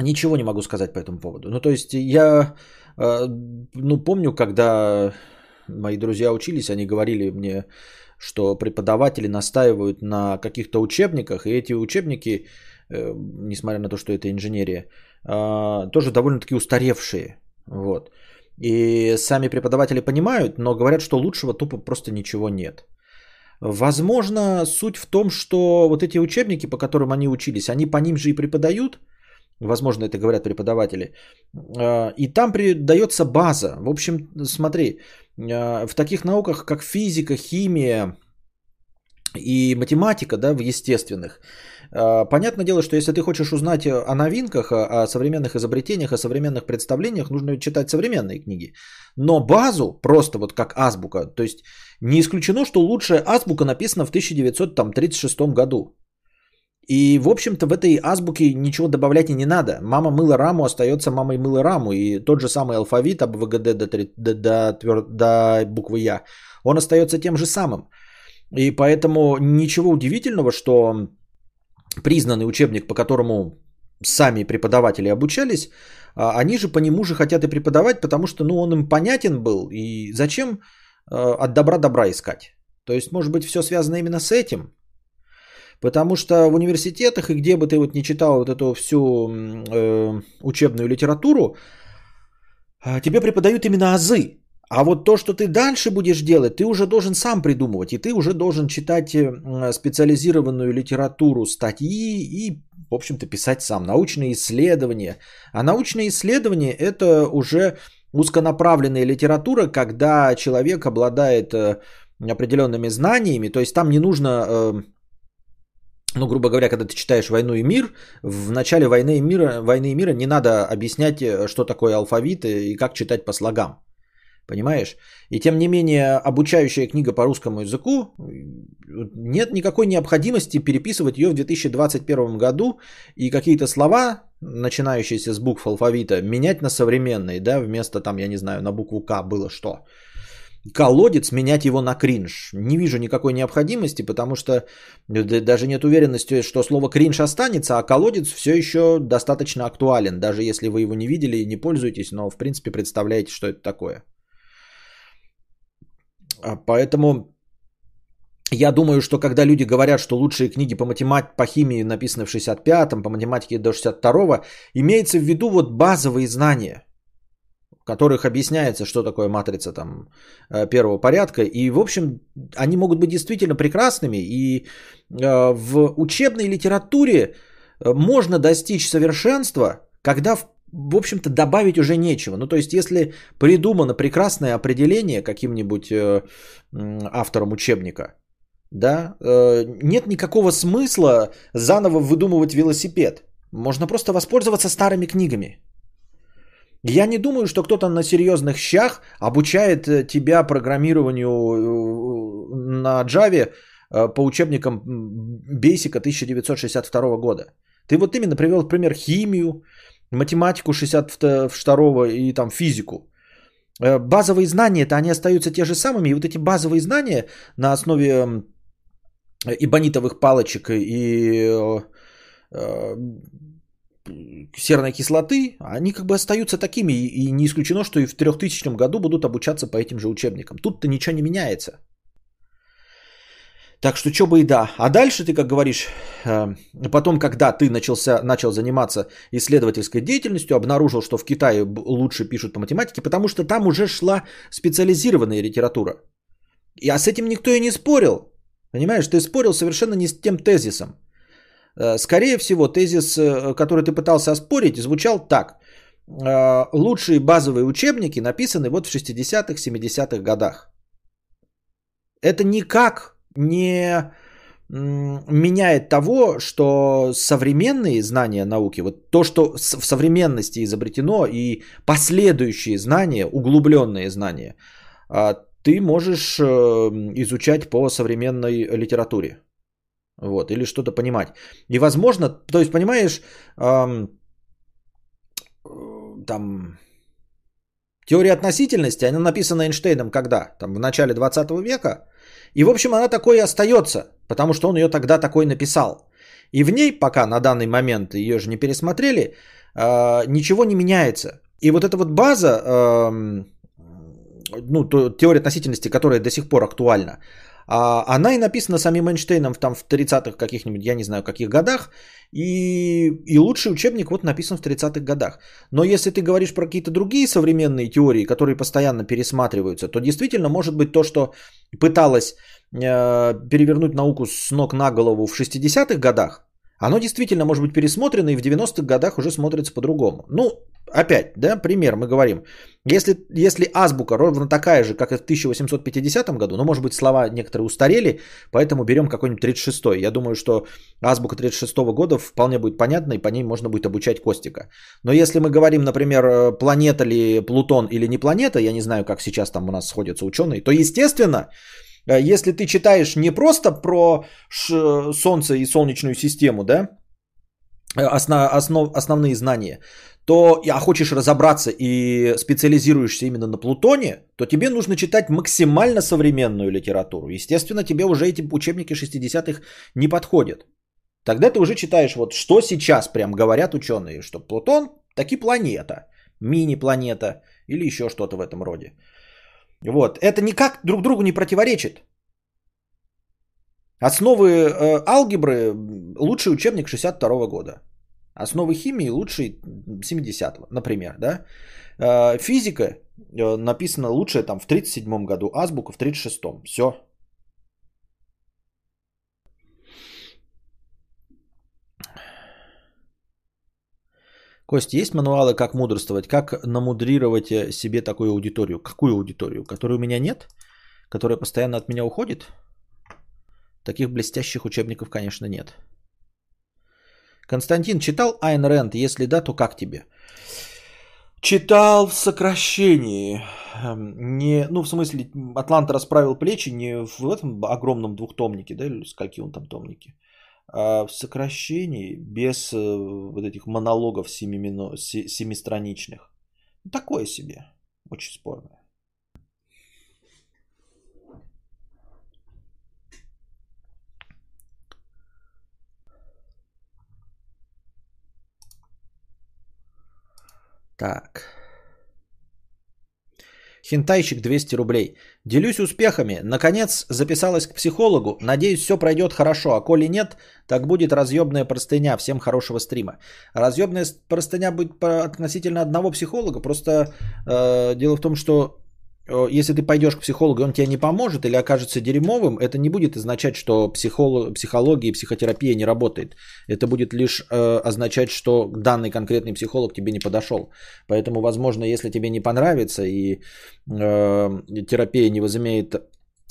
Ничего не могу сказать по этому поводу. Ну, то есть я а, ну, помню, когда мои друзья учились, они говорили мне, что преподаватели настаивают на каких-то учебниках, и эти учебники, э, несмотря на то, что это инженерия, а, тоже довольно-таки устаревшие. Вот. И сами преподаватели понимают, но говорят, что лучшего тупо просто ничего нет. Возможно, суть в том, что вот эти учебники, по которым они учились, они по ним же и преподают – Возможно, это говорят преподаватели. А, и там придается база. В общем, смотри, а, в таких науках, как физика, химия и математика, да, в естественных, понятное дело, что если ты хочешь узнать о новинках, о современных изобретениях, о современных представлениях, нужно читать современные книги. Но базу, просто вот как азбука, то есть не исключено, что лучшая азбука написана в 1936 году. И, в общем-то, в этой азбуке ничего добавлять и не надо. Мама мыла раму, остается мамой мыла раму. И тот же самый алфавит АБВГД до, до, до, твер, до буквы Я, он остается тем же самым. И поэтому ничего удивительного, что признанный учебник, по которому сами преподаватели обучались, а, они же по нему же хотят и преподавать, потому что ну, он им понятен был. И зачем а, от добра добра искать? То есть, может быть, все связано именно с этим. Потому что в университетах и где бы ты вот не читал вот эту всю э, учебную литературу, а, тебе преподают именно азы. А вот то, что ты дальше будешь делать, ты уже должен сам придумывать. И ты уже должен читать э, специализированную литературу, статьи и, в общем-то, писать сам. Научные исследования. А научные исследования – это уже узконаправленная литература, когда человек обладает э, определенными знаниями. То есть там не нужно э, ну, грубо говоря, когда ты читаешь «Войну и мир», в начале «Войны и мира», «Войны и мира» не надо объяснять, что такое алфавит и как читать по слогам. Понимаешь? И тем не менее, обучающая книга по русскому языку, нет никакой необходимости переписывать ее в 2021 году и какие-то слова, начинающиеся с букв алфавита, менять на современные, да, вместо там, я не знаю, на букву К было что колодец, менять его на кринж. Не вижу никакой необходимости, потому что даже нет уверенности, что слово кринж останется, а колодец все еще достаточно актуален, даже если вы его не видели и не пользуетесь, но в принципе представляете, что это такое. А поэтому я думаю, что когда люди говорят, что лучшие книги по математике, по химии написаны в 65-м, по математике до 62-го, имеется в виду вот базовые знания – которых объясняется, что такое матрица там э, первого порядка. И, в общем, они могут быть действительно прекрасными. И э, в учебной литературе э, можно достичь совершенства, когда, в общем-то, добавить уже нечего. Ну, то есть, если придумано прекрасное определение каким-нибудь автором учебника, да, нет никакого смысла заново выдумывать велосипед. Можно просто воспользоваться старыми книгами. Я не думаю, что кто-то на серьезных щах обучает э, тебя программированию э, на Java э, по учебникам Basic 1962 года. Ты вот именно привел пример химию, математику 62 и там физику. Базовые знания-то они остаются те же самыми, и вот эти базовые знания на основе ибонитовых палочек и серной кислоты, они как бы остаются такими. И не исключено, что и в 3000 году будут обучаться по этим же учебникам. Тут-то ничего не меняется. Так что что бы и да. А дальше ты, как говоришь, э, потом, когда ты начался, начал заниматься исследовательской деятельностью, обнаружил, что в Китае лучше пишут по математике, потому что там уже шла специализированная литература. А с этим никто и не спорил. Понимаешь, ты спорил совершенно не с тем тезисом. Э, скорее всего, тезис, э, который ты пытался оспорить, звучал так. Лучшие базовые учебники написаны вот в 60-х, 70-х годах. Это никак не меняет того, что современные знания науки, вот то, что в современности изобретено, и последующие знания, углубленные знания, а, ты можешь изучать по современной литературе. Вот, или что-то понимать. И возможно, то есть, понимаешь, эм, там теория относительности, она написана Эйнштейном когда? Там в начале 20 века. И, в общем, она такой и остается, потому что он ее тогда такой написал. И в ней, пока на данный момент ее же не пересмотрели, э, ничего не меняется. И вот эта вот база, э, ну, теория относительности, которая до сих пор актуальна, а, она и написана самим Эйнштейном там в 30-х каких-нибудь, я не знаю, каких годах. И, и лучший учебник вот написан в 30-х годах. Но если ты говоришь про какие-то другие современные теории, которые постоянно пересматриваются, то действительно может быть то, что пыталось э, перевернуть науку с ног на голову в 60-х годах, оно действительно может быть пересмотрено и в 90-х годах уже смотрится по-другому. Ну, опять, да, пример мы говорим. Если, если азбука ровно такая же, как и в 1850 году, ну, может быть, слова некоторые устарели, поэтому берем какой-нибудь 36-й. Я думаю, что азбука 36 года вполне будет понятна, и по ней можно будет обучать Костика. Но если мы говорим, например, э, планета ли Плутон или не планета, я не знаю, как сейчас там у нас сходятся ученые, то, естественно, если ты читаешь не просто про Солнце и Солнечную систему, да, э, основ, основ, основные знания, то, а хочешь разобраться и специализируешься именно на Плутоне, то тебе нужно читать максимально современную литературу. Естественно, тебе уже эти учебники 60-х не подходят. Тогда ты уже читаешь, вот что сейчас прям говорят ученые, что Плутон таки планета, мини-планета или еще что-то в этом роде. Вот. Это никак друг другу не противоречит. Основы э, алгебры лучший учебник 62 года. Основы химии лучший 70-го, например. Да? Э, физика э, написана лучшая там в 37 году, азбука в 36-м. Все. Кость, есть мануалы, как мудрствовать, как намудрировать э, себе такую аудиторию? Какую аудиторию? Которой у меня нет? Которая постоянно от меня уходит? Таких блестящих учебников, конечно, нет. Константин, читал Айн Рэнд? Если да, то как тебе? Читал в сокращении. Эм, не, ну, в смысле, Атланта расправил плечи не в этом огромном двухтомнике, да, или с какие он там томники, в сокращении, без э, вот этих монологов семимину... семистраничных. Такое себе. Очень спорное. Так. Хентайщик 200 рублей. Делюсь успехами. Наконец записалась к психологу. Надеюсь, все пройдет хорошо. А коли нет, так будет разъебная простыня. Всем хорошего стрима. Разъебная простыня будет относительно одного психолога. Просто э, дело в том, что если ты пойдешь к психологу, он тебе не поможет или окажется дерьмовым, это не будет означать, что психолог, психология и психотерапия не работает. Это будет лишь э, означать, что данный конкретный психолог тебе не подошел. Поэтому, возможно, если тебе не понравится и э, терапия не возымеет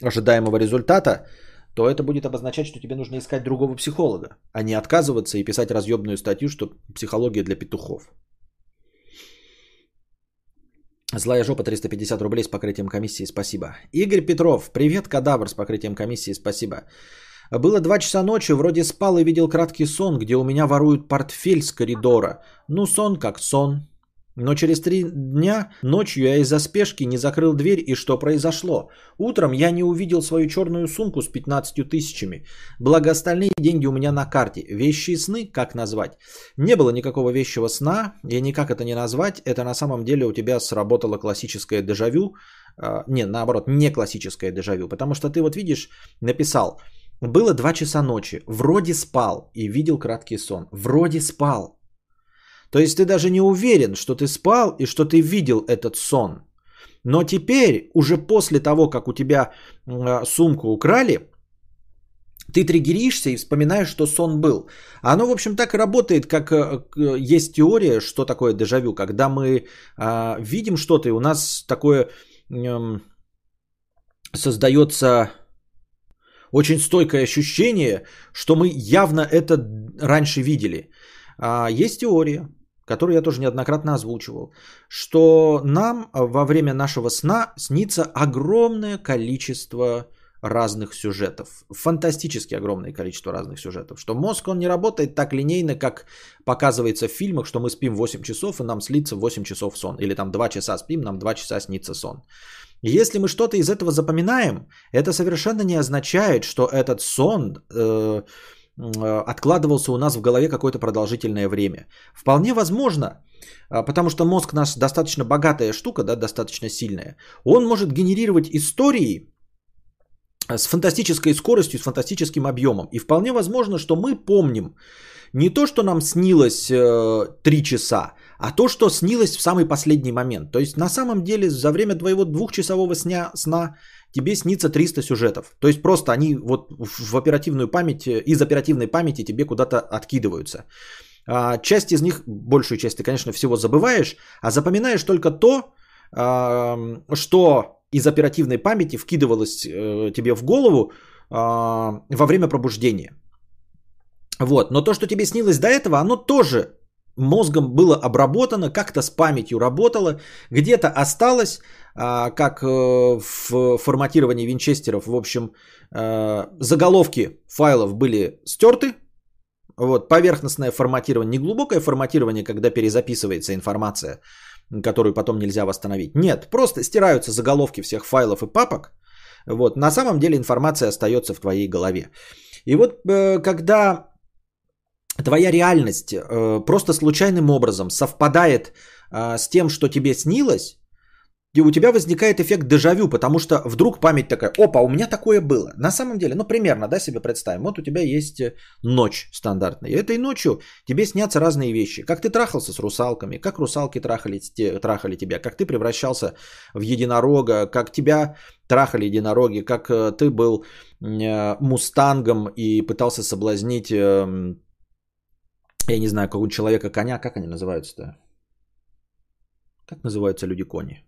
ожидаемого результата, то это будет обозначать, что тебе нужно искать другого психолога, а не отказываться и писать разъебную статью, что психология для петухов. Злая жопа 350 рублей с покрытием комиссии, спасибо. Игорь Петров, привет, кадавр с покрытием комиссии, спасибо. Было 2 часа ночи, вроде спал и видел краткий сон, где у меня воруют портфель с коридора. Ну, сон как сон. Но через три дня ночью я из-за спешки не закрыл дверь, и что произошло? Утром я не увидел свою черную сумку с 15 тысячами. Благо остальные деньги у меня на карте. Вещи и сны, как назвать? Не было никакого вещего сна, и никак это не назвать. Это на самом деле у тебя сработало классическое дежавю. А, не, наоборот, не классическое дежавю. Потому что ты вот видишь, написал, было 2 часа ночи, вроде спал и видел краткий сон. Вроде спал. То есть ты даже не уверен, что ты спал и что ты видел этот сон. Но теперь, уже после того, как у тебя сумку украли, ты триггеришься и вспоминаешь, что сон был. Оно, в общем, так и работает, как э, есть теория, что такое дежавю, когда мы э, видим что-то, и у нас такое создается очень стойкое ощущение, что мы явно это раньше видели. А, есть теория, которую я тоже неоднократно озвучивал, что нам во время нашего сна снится огромное количество разных сюжетов. Фантастически огромное количество разных сюжетов. Что мозг, он не работает так линейно, как показывается в фильмах, что мы спим 8 часов и нам слится 8 часов сон. Или там 2 часа спим, нам 2 часа снится сон. Если мы что-то из этого запоминаем, это совершенно не означает, что этот сон э, э, откладывался у нас в голове какое-то продолжительное время. Вполне возможно, э, потому что мозг наш достаточно богатая штука, да, достаточно сильная. Он может генерировать истории, с фантастической скоростью, с фантастическим объемом. И вполне возможно, что мы помним не то, что нам снилось э, 3 часа, а то, что снилось в самый последний момент. То есть на самом деле за время твоего двухчасового сня, сна тебе снится 300 сюжетов. То есть просто они вот в оперативную память, из оперативной памяти тебе куда-то откидываются. А, часть из них, большую часть ты, конечно, всего забываешь, а запоминаешь только то, а, что из оперативной памяти вкидывалось э, тебе в голову а, во время пробуждения. Вот. Но то, что тебе снилось до этого, оно тоже мозгом было обработано, как-то с памятью работало, где-то осталось, а, как э, в форматировании винчестеров, в общем, э, заголовки файлов были стерты, вот, поверхностное форматирование, не глубокое форматирование, когда перезаписывается информация, которую потом нельзя восстановить. Нет, просто стираются заголовки всех файлов и папок. Вот, на самом деле информация остается в твоей голове. И вот э, когда твоя реальность э, просто случайным образом совпадает э, с тем, что тебе снилось, и у тебя возникает эффект дежавю, потому что вдруг память такая, опа, у меня такое было. На самом деле, ну примерно, да, себе представим, вот у тебя есть э, ночь стандартная. И этой ночью тебе снятся разные вещи. Как ты трахался с русалками, как русалки трахали, трахали тебя, как ты превращался в единорога, как тебя трахали единороги, как ты был мустангом и пытался соблазнить, эм, я не знаю, какого человека коня, как они называются-то? Как называются люди-кони?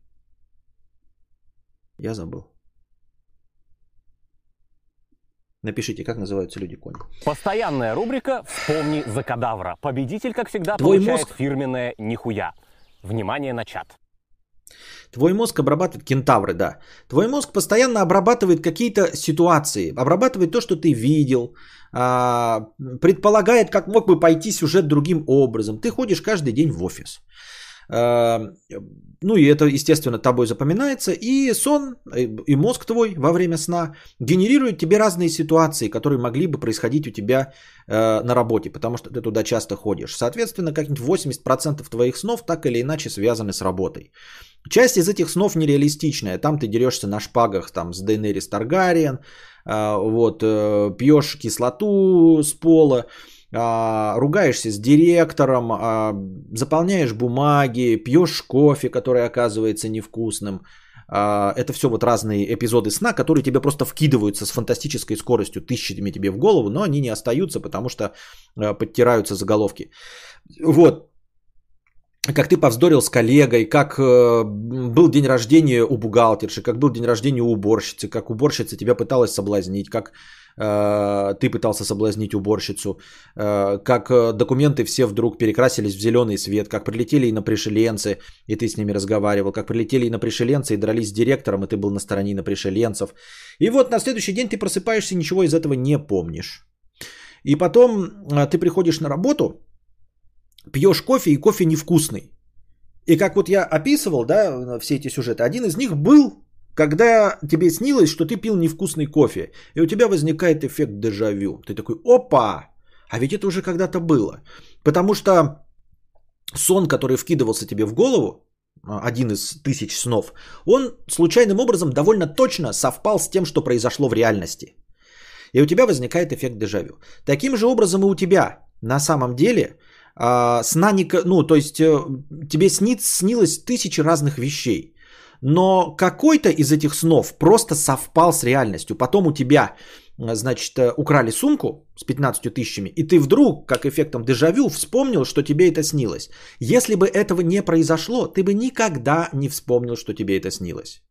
Я забыл. Напишите, как называются люди-кони.
Постоянная рубрика «Вспомни за кадавра». Победитель, как всегда,
Твой
получает
мозг-
фирменное «Нихуя». Внимание на чат.
Твой мозг обрабатывает кентавры, да. Твой мозг постоянно обрабатывает какие-то ситуации, обрабатывает то, что ты видел, а, предполагает, как мог бы пойти сюжет другим образом. Ты ходишь каждый день в офис. А, Ну и это, естественно, тобой запоминается. И сон, и- мозг твой во время сна генерирует тебе разные ситуации, которые могли бы происходить у тебя э, на работе, потому что ты туда часто ходишь. Соответственно, как-нибудь 80% твоих снов так или иначе связаны с работой. Часть из этих снов нереалистичная. Там ты дерешься на шпагах там, с Дейнерис Таргариен, а, вот, э, пьешь кислоту с пола, а, ругаешься с директором, а, заполняешь бумаги, пьешь кофе, который оказывается невкусным. Это все вот разные эпизоды сна, которые тебе просто вкидываются с фантастической скоростью, тысячами тебе в голову, но они не остаются, потому что подтираются заголовки. Вот, как ты повздорил с коллегой, как э, был день рождения у бухгалтерши, как был день рождения у уборщицы, как уборщица тебя пыталась соблазнить, как э, ты пытался соблазнить уборщицу, э, как э, документы все вдруг перекрасились в зеленый свет, как прилетели и на и ты с ними разговаривал, как прилетели и на и дрались с директором, и ты был на стороне на пришеленцев. И вот на следующий день ты просыпаешься ничего из этого не помнишь. И потом э, ты приходишь на работу, пьешь кофе, и кофе невкусный. И как вот я описывал, да, все эти сюжеты, один из них был, когда тебе снилось, что ты пил невкусный кофе, и у тебя возникает эффект дежавю. Ты такой, опа, а ведь это уже когда-то было. Потому что сон, который вкидывался тебе в голову, а, один из тысяч снов, он случайным образом довольно точно совпал с тем, что произошло в реальности. И у тебя возникает эффект дежавю. Таким же образом и у тебя на самом деле а, сна не... Ну, то есть э, тебе снит, снилось тысячи разных вещей. Но какой-то из этих снов просто совпал с реальностью. Потом у тебя значит, э, украли сумку с 15 тысячами, и ты вдруг, как эффектом дежавю, вспомнил, что тебе это снилось. Если бы этого не произошло, ты бы никогда не вспомнил, что тебе это снилось.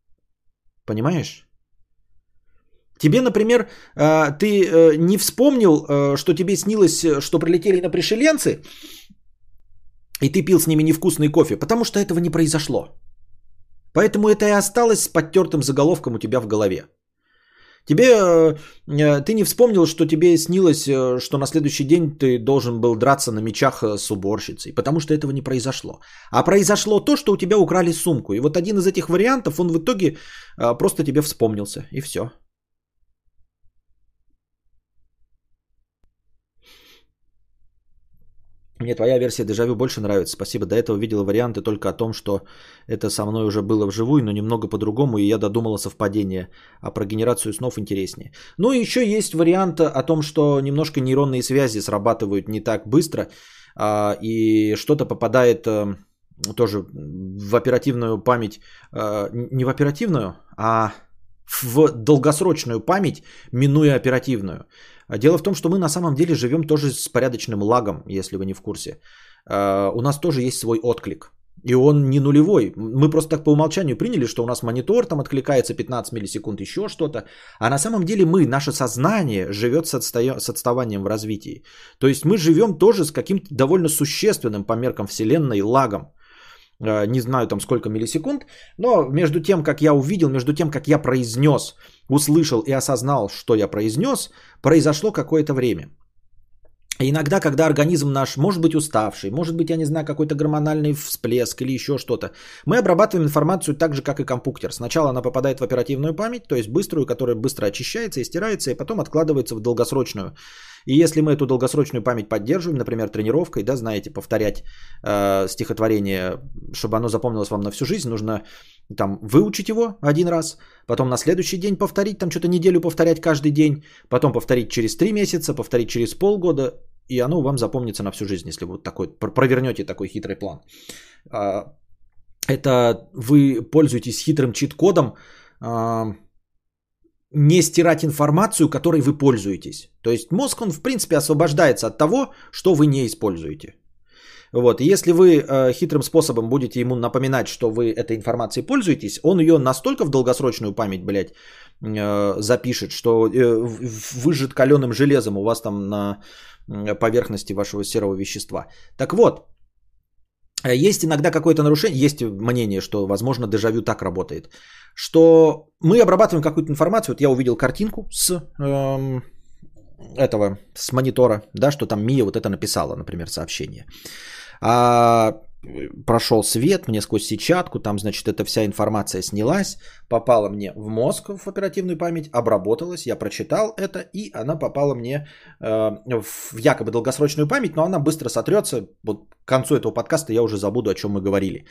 Понимаешь? Тебе, например, э, ты э, не вспомнил, что тебе снилось, что прилетели на пришеленцы, и ты пил с ними невкусный кофе, потому что этого не произошло. Поэтому это и осталось с подтертым заголовком у тебя в голове. Тебе, э, э, ты не вспомнил, что тебе снилось, э, что на следующий день ты должен был драться на мечах с уборщицей, потому что этого не произошло. А произошло то, что у тебя украли сумку. И вот один из этих вариантов, он в итоге просто тебе вспомнился, и все. Мне твоя версия дежавю больше нравится. Спасибо. До этого видела варианты только о том, что это со мной уже было вживую, но немного по-другому, и я додумала совпадение. А про генерацию снов интереснее. Ну и еще есть вариант о том, что немножко нейронные связи срабатывают не так быстро, а, и что-то попадает а, тоже в оперативную память, а, не в оперативную, а в долгосрочную память, минуя оперативную. А дело в том, что мы на самом деле живем тоже с порядочным лагом, если вы не в курсе. А, у нас тоже есть свой отклик. И он не нулевой. Мы просто так по умолчанию приняли, что у нас монитор там откликается 15 миллисекунд, еще что-то. А на самом деле мы, наше сознание живет с, отстоя... с отставанием в развитии. То есть мы живем тоже с каким-то довольно существенным по меркам Вселенной лагом. А, не знаю там сколько миллисекунд, но между тем, как я увидел, между тем, как я произнес, услышал и осознал, что я произнес, произошло какое-то время. Иногда, когда организм наш может быть уставший, может быть, я не знаю, какой-то гормональный всплеск или еще что-то, мы обрабатываем информацию так же, как и компьютер. Сначала она попадает в оперативную память, то есть быструю, которая быстро очищается и стирается, и потом откладывается в долгосрочную. И если мы эту долгосрочную память поддерживаем, например, тренировкой, да, знаете, повторять э, стихотворение, чтобы оно запомнилось вам на всю жизнь, нужно там выучить его один раз, потом на следующий день повторить, там что-то неделю повторять каждый день, потом повторить через три месяца, повторить через полгода, и оно вам запомнится на всю жизнь, если вы вот такой, провернете такой хитрый план. А, это вы пользуетесь хитрым чит-кодом, а, не стирать информацию, которой вы пользуетесь. То есть мозг, он в принципе освобождается от того, что вы не используете. Вот. Если вы э, хитрым способом будете ему напоминать, что вы этой информацией пользуетесь, он ее настолько в долгосрочную память, блядь, э, запишет, что э, выжжет каленым железом у вас там на поверхности вашего серого вещества. Так вот, есть иногда какое-то нарушение, есть мнение, что, возможно, дежавю так работает, что мы обрабатываем какую-то информацию, вот я увидел картинку с эм, этого, с монитора, да, что там Мия вот это написала, например, сообщение. А, прошел свет мне сквозь сетчатку, там, значит, эта вся информация снялась, попала мне в мозг, в оперативную память, обработалась, я прочитал это, и она попала мне э, в якобы долгосрочную память, но она быстро сотрется, вот к концу этого подкаста я уже забуду, о чем мы говорили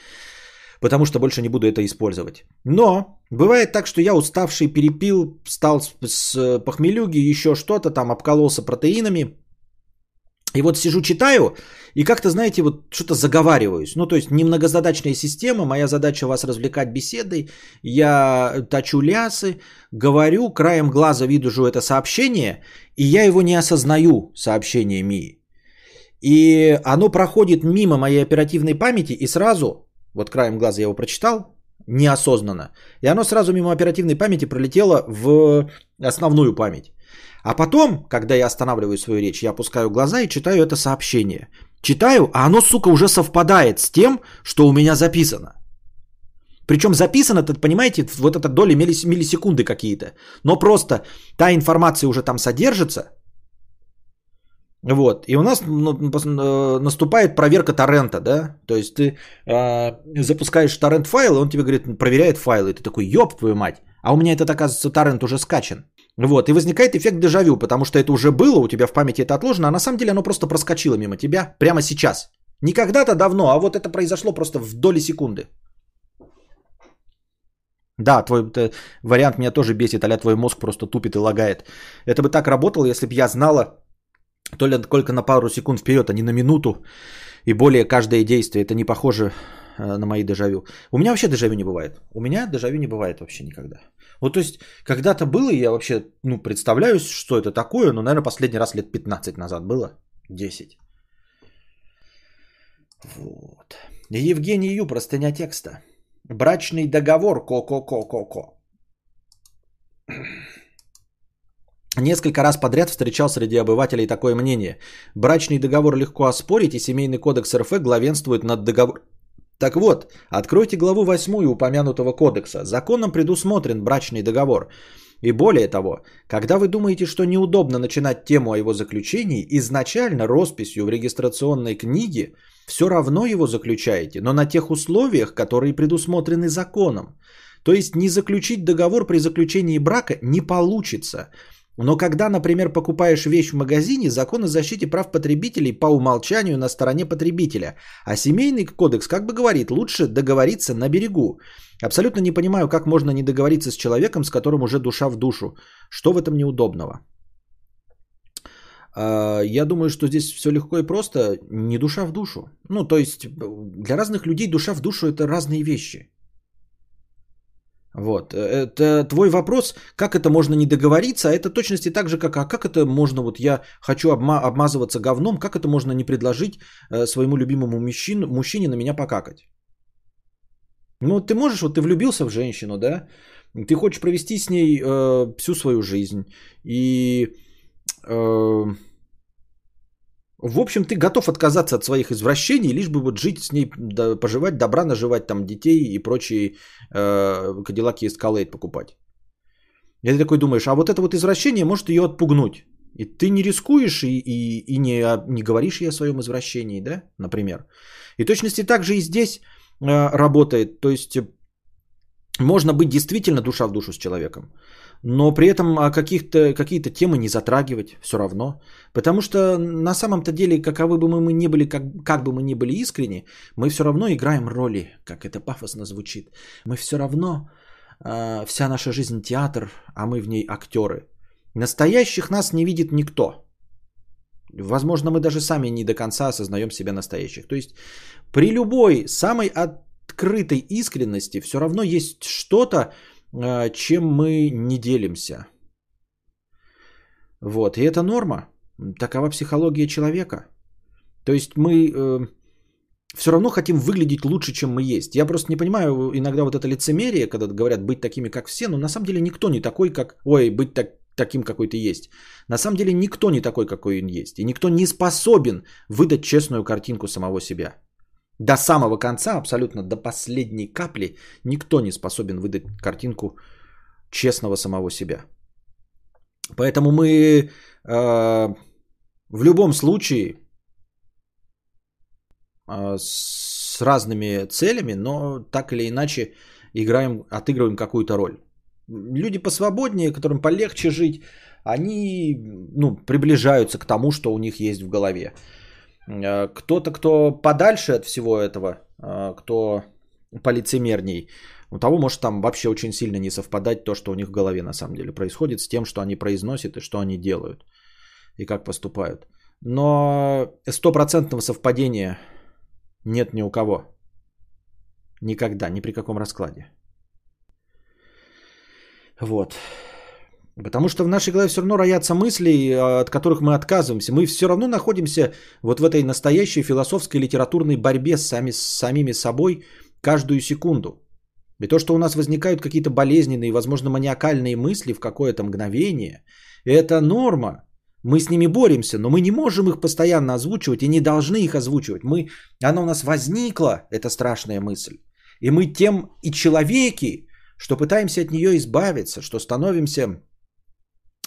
потому что больше не буду это использовать. Но бывает так, что я уставший, перепил, стал с, с похмелюги, еще что-то, там обкололся протеинами. И вот сижу, читаю, и как-то, знаете, вот что-то заговариваюсь. Ну, то есть, немногозадачная система, моя задача вас развлекать беседой. Я точу лясы, говорю, краем глаза вижу это сообщение, и я его не осознаю, сообщение Мии. И оно проходит мимо моей оперативной памяти, и сразу вот краем глаза я его прочитал, неосознанно. И оно сразу мимо оперативной памяти пролетело в основную память. А потом, когда я останавливаю свою речь, я опускаю глаза и читаю это сообщение. Читаю, а оно, сука, уже совпадает с тем, что у меня записано. Причем записано, это, понимаете, вот это доли миллисекунды какие-то. Но просто та информация уже там содержится, вот. И у нас э, наступает проверка торрента, да? То есть ты э, запускаешь торрент файл, и он тебе говорит, проверяет файлы. И ты такой, ёб твою мать. А у меня этот, оказывается, торрент уже скачан. Вот. И возникает эффект дежавю, потому что это уже было, у тебя в памяти это отложено, а на самом деле оно просто проскочило мимо тебя прямо сейчас. Не когда-то давно, а вот это произошло просто в доли секунды. Да, твой э, вариант меня тоже бесит, а твой мозг просто тупит и лагает. Это бы так работало, если бы я знала, то ли только на пару секунд вперед, а не на минуту. И более каждое действие. Это не похоже э, на мои дежавю. У меня вообще дежавю не бывает. У меня дежавю не бывает вообще никогда. Вот то есть, когда-то было, я вообще, ну, представляю, что это такое, но, наверное, последний раз лет 15 назад было. 10. Вот. Евгений Ю, простыня текста. Брачный договор, ко-ко-ко-ко-ко. Несколько раз подряд встречал среди обывателей такое мнение. Брачный договор легко оспорить, и Семейный кодекс РФ главенствует над договором. Так вот, откройте главу 8 упомянутого кодекса. Законом предусмотрен брачный договор. И более того, когда вы думаете, что неудобно начинать тему о его заключении, изначально росписью в регистрационной книге все равно его заключаете, но на тех условиях, которые предусмотрены законом. То есть не заключить договор при заключении брака не получится – но когда, например, покупаешь вещь в магазине, закон о защите прав потребителей по умолчанию на стороне потребителя. А семейный кодекс как бы говорит, лучше договориться на берегу. Абсолютно не понимаю, как можно не договориться с человеком, с которым уже душа в душу. Что в этом неудобного? А, я думаю, что здесь все легко и просто, не душа в душу. Ну, то есть для разных людей душа в душу это разные вещи. Вот. Э, это твой вопрос, как это можно не договориться, а это точности так же, как, а как это можно, вот я хочу обма- обмазываться говном, как это можно не предложить э, своему любимому мужчину, мужчине на меня покакать? Ну, ты можешь, вот ты влюбился в женщину, да, ты хочешь провести с ней э, всю свою жизнь, и э, в общем, ты готов отказаться от своих извращений, лишь бы вот жить с ней, да, поживать, добра наживать, там детей и прочие э, кадиллаки Escalade покупать. И ты такой думаешь, а вот это вот извращение может ее отпугнуть. И ты не рискуешь и, и, и не, не говоришь ей о своем извращении, да, например. И точности так же и здесь э, работает. То есть можно быть действительно душа в душу с человеком но при этом о каких-то, какие-то темы не затрагивать все равно. Потому что на самом-то деле, каковы бы мы ни были, как, как бы мы ни были искренни, мы все равно играем роли, как это пафосно звучит. Мы все равно, э, вся наша жизнь театр, а мы в ней актеры. Настоящих нас не видит никто. Возможно, мы даже сами не до конца осознаем себя настоящих. То есть при любой самой открытой искренности все равно есть что-то, а, чем мы не делимся. Вот, и это норма. Такова психология человека. То есть мы э, все равно хотим выглядеть лучше, чем мы есть. Я просто не понимаю иногда вот это лицемерие, когда говорят быть такими, как все, но на самом деле никто не такой, как... Ой, быть так, таким, какой ты есть. На самом деле никто не такой, какой он есть. И никто не способен выдать честную картинку самого себя. До самого конца, абсолютно до последней капли, никто не способен выдать картинку честного самого себя. Поэтому мы э, в любом случае э, с разными целями, но так или иначе играем, отыгрываем какую-то роль. Люди посвободнее, которым полегче жить, они ну, приближаются к тому, что у них есть в голове. Э, кто-то, кто подальше от всего этого, э, кто полицемерней, у того может там вообще очень сильно не совпадать то, что у них в голове на самом деле происходит, с тем, что они произносят и что они делают, и как поступают. Но стопроцентного совпадения нет ни у кого. Никогда, ни при каком раскладе. Вот. Потому что в нашей голове все равно роятся мысли, а, от которых мы отказываемся. Мы все равно находимся вот в этой настоящей философской литературной борьбе с, сами, с самими собой каждую секунду. И то, что у нас возникают какие-то болезненные, возможно, маниакальные мысли в какое-то мгновение, это норма. Мы с ними боремся, но мы не можем их постоянно озвучивать и не должны их озвучивать. Мы, она у нас возникла, эта страшная мысль. И мы тем и человеки, что пытаемся от нее избавиться, что становимся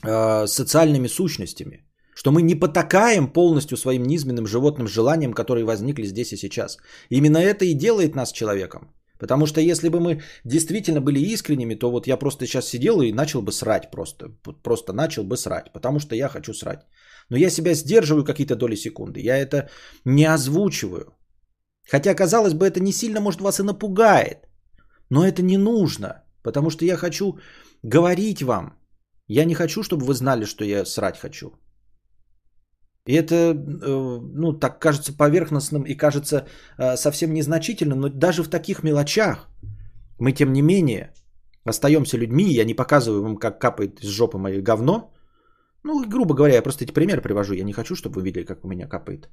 э, социальными сущностями. Что мы не потакаем полностью своим низменным животным желаниям, которые возникли здесь и сейчас. Именно это и делает нас человеком. Потому что если бы мы действительно были искренними, то вот я просто сейчас сидел и начал бы срать просто. Просто начал бы срать, потому что я хочу срать. Но я себя сдерживаю какие-то доли секунды. Я это не озвучиваю. Хотя, казалось бы, это не сильно, может, вас и напугает. Но это не нужно. Потому что я хочу говорить вам, я не хочу, чтобы вы знали, что я срать хочу. И это, э, ну, так кажется поверхностным и кажется э, совсем незначительным, но даже в таких мелочах мы, тем не менее, остаемся людьми, я не показываю вам, как капает из жопы мое говно. Ну, грубо говоря, я просто эти примеры привожу. Я не хочу, чтобы вы видели, как у меня капает.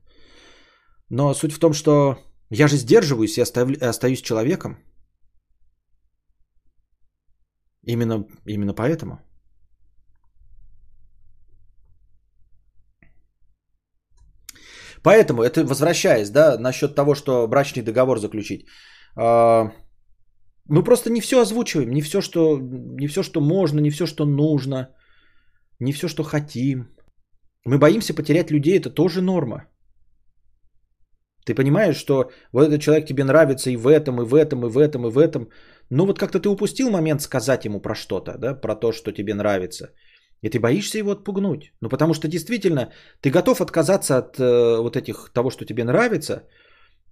Но суть в том, что я же сдерживаюсь и остаюсь человеком. Именно, именно поэтому. Поэтому, это возвращаясь, да, насчет того, что брачный договор заключить. А, мы просто не все озвучиваем, не все, что, не все, что можно, не все, что нужно, не все, что хотим. Мы боимся потерять людей, это тоже норма. Ты понимаешь, что вот этот человек тебе нравится и в этом, и в этом, и в этом, и в этом. Ну вот как-то ты упустил момент сказать ему про что-то, да, про то, что тебе нравится. И ты боишься его отпугнуть. Ну потому что действительно ты готов отказаться от э, вот этих того, что тебе нравится,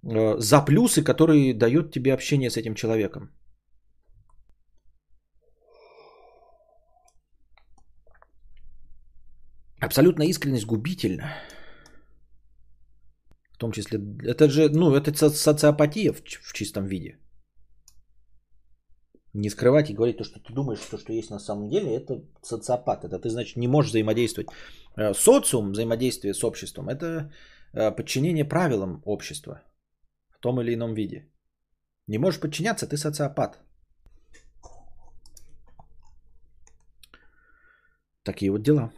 э, за плюсы, которые дает тебе общение с этим человеком. Абсолютная искренность губительна. В том числе, это же, ну, это социопатия в, в чистом виде. Не скрывать и говорить то, что ты думаешь, то, что есть на самом деле, это социопат. Это ты, значит, не можешь взаимодействовать. Э, социум, взаимодействие с обществом, это э, подчинение правилам общества в том или ином виде. Не можешь подчиняться, ты социопат. Такие вот дела.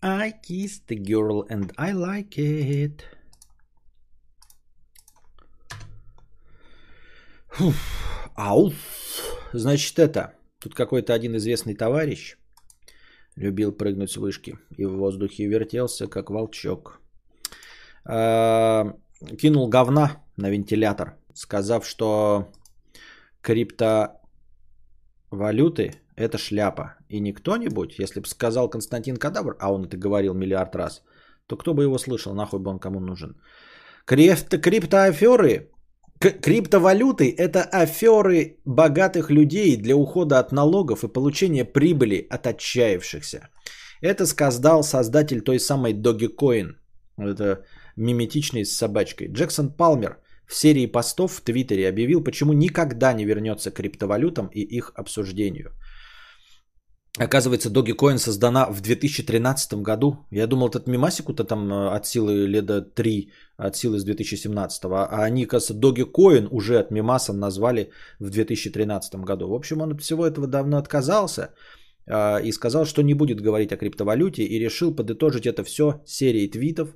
I kissed the girl and I like it. Ауф. Значит, это. Тут какой-то один известный товарищ любил прыгнуть с вышки и в воздухе вертелся, как волчок. А, кинул говна на вентилятор, сказав, что криптовалюты это шляпа. И не кто-нибудь, если бы сказал Константин Кадавр, а он это говорил миллиард раз, то кто бы его слышал, нахуй бы он кому нужен. Крипто, криптоаферы, криптовалюты – это аферы богатых людей для ухода от налогов и получения прибыли от отчаявшихся. Это сказал создатель той самой Dogecoin. Это миметичный с собачкой. Джексон Палмер в серии постов в Твиттере объявил, почему никогда не вернется к криптовалютам и их обсуждению – Оказывается, Dogecoin создана в 2013 году. Я думал, этот мимасику-то там э, от силы лета 3, от силы с 2017. А они, кажется, Dogecoin уже от мимаса назвали в 2013 году. В общем, он от всего этого давно отказался а, и сказал, что не будет говорить о криптовалюте и решил подытожить это все серией твитов,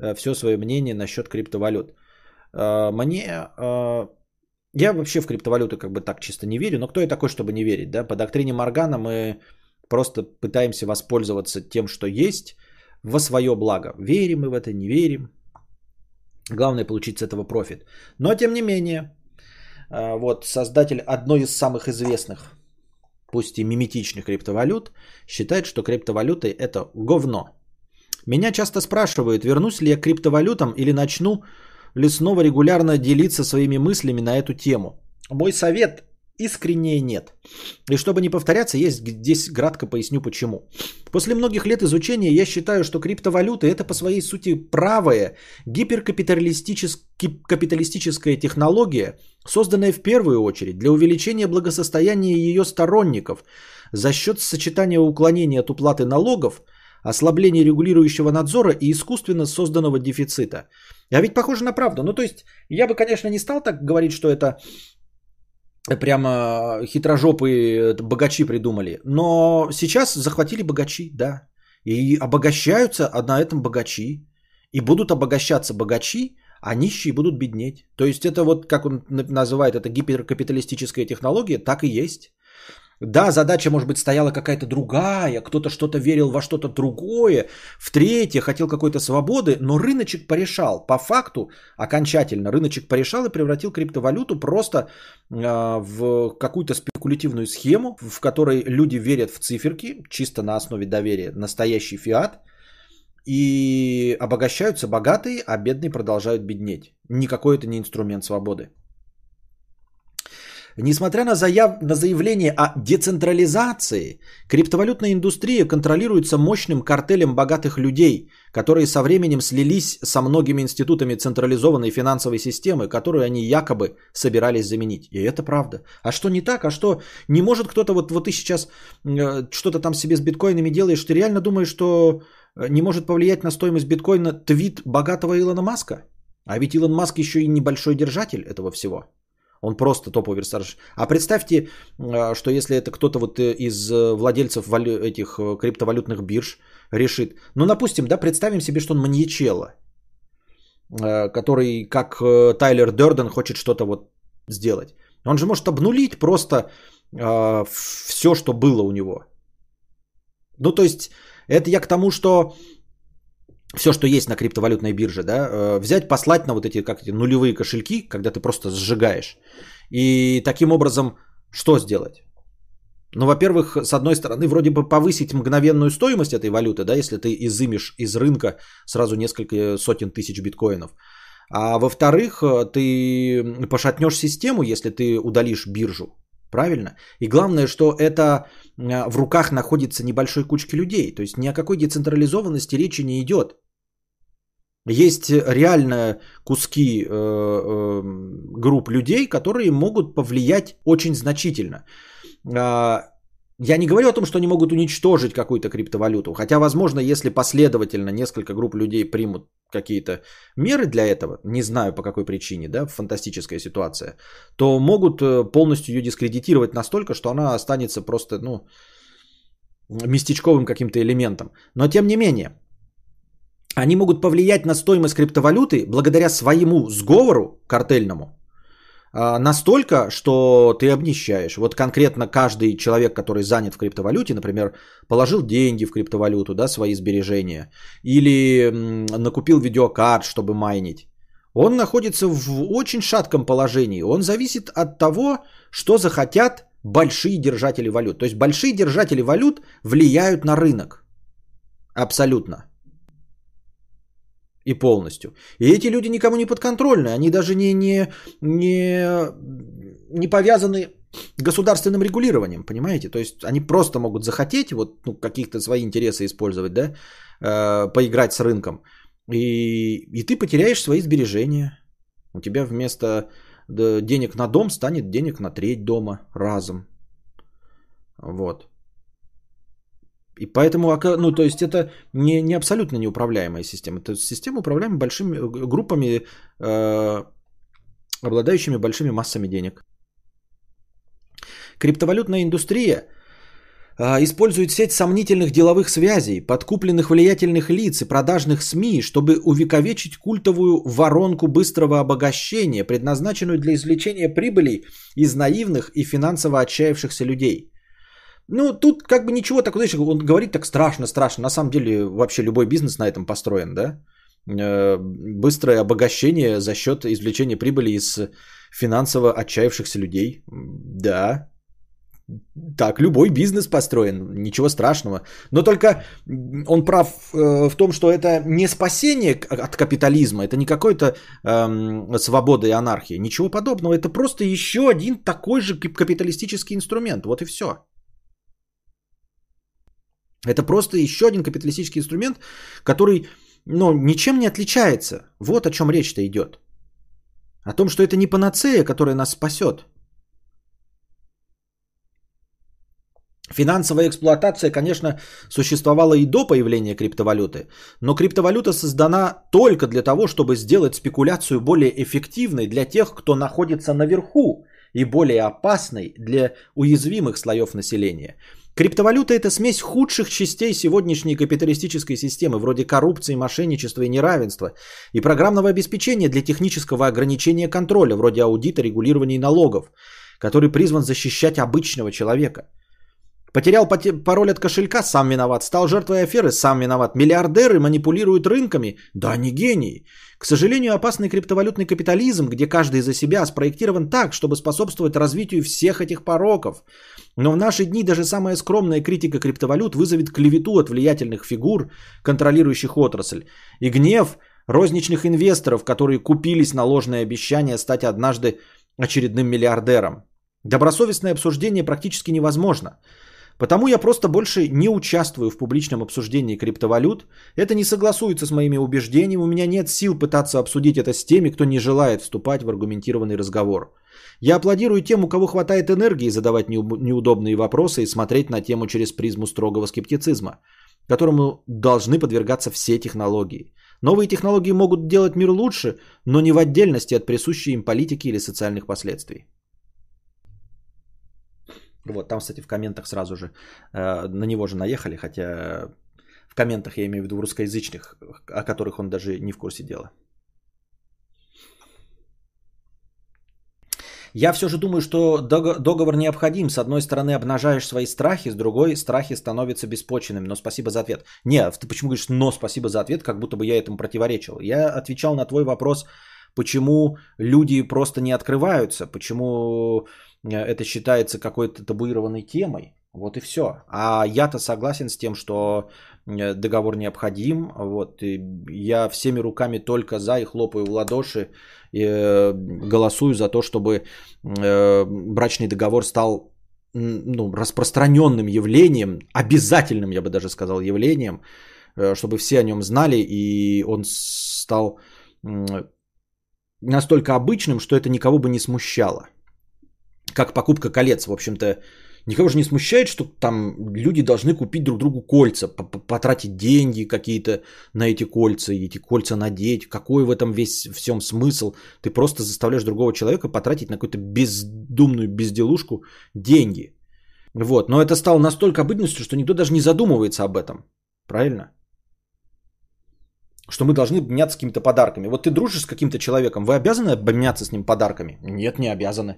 э, все свое мнение насчет криптовалют. Мне я вообще в криптовалюты как бы так чисто не верю, но кто я такой, чтобы не верить, да? По доктрине Моргана мы Просто пытаемся воспользоваться тем, что есть, во свое благо. Верим мы в это, не верим. Главное получить с этого профит. Но тем не менее, а, вот создатель одной из самых известных, пусть и миметичных криптовалют, считает, что криптовалюты это говно. Меня часто спрашивают, вернусь ли я к криптовалютам или начну ли снова регулярно делиться своими мыслями на эту тему. Мой совет искреннее нет. И чтобы не повторяться, я здесь кратко поясню почему. После многих лет изучения я считаю, что криптовалюты это по своей сути правая гиперкапиталистическая технология, созданная в первую очередь для увеличения благосостояния ее сторонников за счет сочетания уклонения от уплаты налогов, ослабления регулирующего надзора и искусственно созданного дефицита. А ведь похоже на правду. Ну то есть я бы, конечно, не стал так говорить, что это прямо хитрожопые богачи придумали. Но сейчас захватили богачи, да. И обогащаются а на этом богачи. И будут обогащаться богачи, а нищие будут беднеть. То есть это вот, как он называет, это гиперкапиталистическая технология, так и есть. Да, задача, может быть, стояла какая-то другая, кто-то что-то верил во что-то другое, в третье хотел какой-то свободы, но рыночек порешал. По факту, окончательно, рыночек порешал и превратил криптовалюту просто э, в какую-то спекулятивную схему, в которой люди верят в циферки, чисто на основе доверия, настоящий фиат, и обогащаются богатые, а бедные продолжают беднеть. Никакой это не инструмент свободы. Несмотря на, заяв... на заявление о децентрализации, криптовалютная индустрия контролируется мощным картелем богатых людей, которые со временем слились со многими институтами централизованной финансовой системы, которую они якобы собирались заменить. И это правда. А что не так? А что не может кто-то, вот, вот ты сейчас э, что-то там себе с биткоинами делаешь, ты реально думаешь, что э, не может повлиять на стоимость биткоина твит богатого Илона Маска? А ведь Илон Маск еще и небольшой держатель этого всего. Он просто топовый персонаж. А представьте, э, что если это кто-то вот э, из э, владельцев этих криптовалютных бирж решит. Ну, допустим, да, представим себе, что он маньячело, который, как Тайлер Дерден, хочет что-то вот сделать. Он же может обнулить просто все, что было у него. Ну, то есть, это я к тому, что все, что есть на криптовалютной бирже, да, э, взять, послать на вот эти, как эти нулевые кошельки, когда ты просто сжигаешь. И таким образом что сделать? Ну, во-первых, с одной стороны, вроде бы повысить мгновенную стоимость этой валюты, да, если ты изымешь из рынка сразу несколько сотен тысяч биткоинов. А во-вторых, э, ты пошатнешь систему, если ты удалишь биржу. Правильно? И главное, что это э, в руках находится небольшой кучки людей. То есть ни о какой децентрализованности речи не идет. Есть реально куски э, э, групп людей, которые могут повлиять очень значительно. Э, я не говорю о том, что они могут уничтожить какую-то криптовалюту. Хотя, возможно, если последовательно несколько групп людей примут какие-то меры для этого, не знаю по какой причине, да, фантастическая ситуация, то могут э, полностью ее дискредитировать настолько, что она останется просто, ну, местечковым каким-то элементом. Но тем не менее, они могут повлиять на стоимость криптовалюты благодаря своему сговору картельному настолько, что ты обнищаешь. Вот конкретно каждый человек, который занят в криптовалюте, например, положил деньги в криптовалюту, да, свои сбережения, или накупил видеокарт, чтобы майнить, он находится в очень шатком положении. Он зависит от того, что захотят большие держатели валют. То есть большие держатели валют влияют на рынок. Абсолютно и полностью. И эти люди никому не подконтрольны, они даже не, не, не, не повязаны государственным регулированием, понимаете? То есть они просто могут захотеть вот ну, каких-то свои интересы использовать, да, э, поиграть с рынком, и, и ты потеряешь свои сбережения. У тебя вместо денег на дом станет денег на треть дома разом. Вот. И поэтому, ну, то есть это не, не абсолютно неуправляемая система. Это система, управляемая большими э, группами, э, обладающими большими массами денег. Криптовалютная индустрия э, использует сеть сомнительных деловых связей, подкупленных влиятельных лиц и продажных СМИ, чтобы увековечить культовую воронку быстрого обогащения, предназначенную для извлечения прибылей из наивных и финансово отчаявшихся людей – ну, тут как бы ничего такого, знаешь, он говорит так страшно, страшно. На самом деле вообще любой бизнес на этом построен, да? Э, быстрое обогащение за счет извлечения прибыли из финансово отчаявшихся людей. Да, так, любой бизнес построен, ничего страшного. Но только он прав э, в том, что это не спасение от капитализма, это не какой-то эм, свобода и анархия, ничего подобного. Это просто еще один такой же капиталистический инструмент. Вот и все. Это просто еще один капиталистический инструмент, который ну, ничем не отличается. Вот о чем речь-то идет. О том, что это не панацея, которая нас спасет. Финансовая эксплуатация, конечно, существовала и до появления криптовалюты, но криптовалюта создана только для того, чтобы сделать спекуляцию более эффективной для тех, кто находится наверху, и более опасной для уязвимых слоев населения. Криптовалюта – это смесь худших частей сегодняшней капиталистической системы, вроде коррупции, мошенничества и неравенства, и программного обеспечения для технического ограничения контроля, вроде аудита, регулирования и налогов, который призван защищать обычного человека. Потерял пароль от кошелька – сам виноват. Стал жертвой аферы – сам виноват. Миллиардеры манипулируют рынками – да, не гении. К сожалению, опасный криптовалютный капитализм, где каждый за себя спроектирован так, чтобы способствовать развитию всех этих пороков. Но в наши дни даже самая скромная критика криптовалют вызовет клевету от влиятельных фигур, контролирующих отрасль, и гнев розничных инвесторов, которые купились на ложное обещание стать однажды очередным миллиардером. Добросовестное обсуждение практически невозможно. Потому я просто больше не участвую в публичном обсуждении криптовалют. Это не согласуется с моими убеждениями. У меня нет сил пытаться обсудить это с теми, кто не желает вступать в аргументированный разговор. Я аплодирую тем, у кого хватает энергии задавать неудобные вопросы и смотреть на тему через призму строгого скептицизма, которому должны подвергаться все технологии. Новые технологии могут делать мир лучше, но не в отдельности от присущей им политики или социальных последствий. Вот, там, кстати, в комментах сразу же э, на него же наехали, хотя в комментах я имею в виду русскоязычных, о которых он даже не в курсе дела. Я все же думаю, что договор необходим. С одной стороны, обнажаешь свои страхи, с другой страхи становятся беспочвенными. Но спасибо за ответ. Не, ты почему говоришь, но спасибо за ответ, как будто бы я этому противоречил. Я отвечал на твой вопрос, почему люди просто не открываются, почему э, это считается какой-то табуированной темой. Вот и все. А я-то согласен с тем, что э, договор необходим. Вот, и я всеми руками только за и хлопаю в ладоши, голосую за то, чтобы э, брачный договор стал ну, распространенным явлением, обязательным, я бы даже сказал, явлением, чтобы все о нем знали, и он стал настолько обычным, что это никого бы не смущало. Как покупка колец, в общем-то, Никого же не смущает, что там люди должны купить друг другу кольца, потратить деньги какие-то на эти кольца, эти кольца надеть. Какой в этом весь всем смысл? Ты просто заставляешь другого человека потратить на какую-то бездумную безделушку деньги. Вот. Но это стало настолько обыденностью, что никто даже не задумывается об этом. Правильно? Что мы должны обменяться какими-то подарками. Вот ты дружишь с каким-то человеком, вы обязаны обменяться с ним подарками? Нет, не обязаны.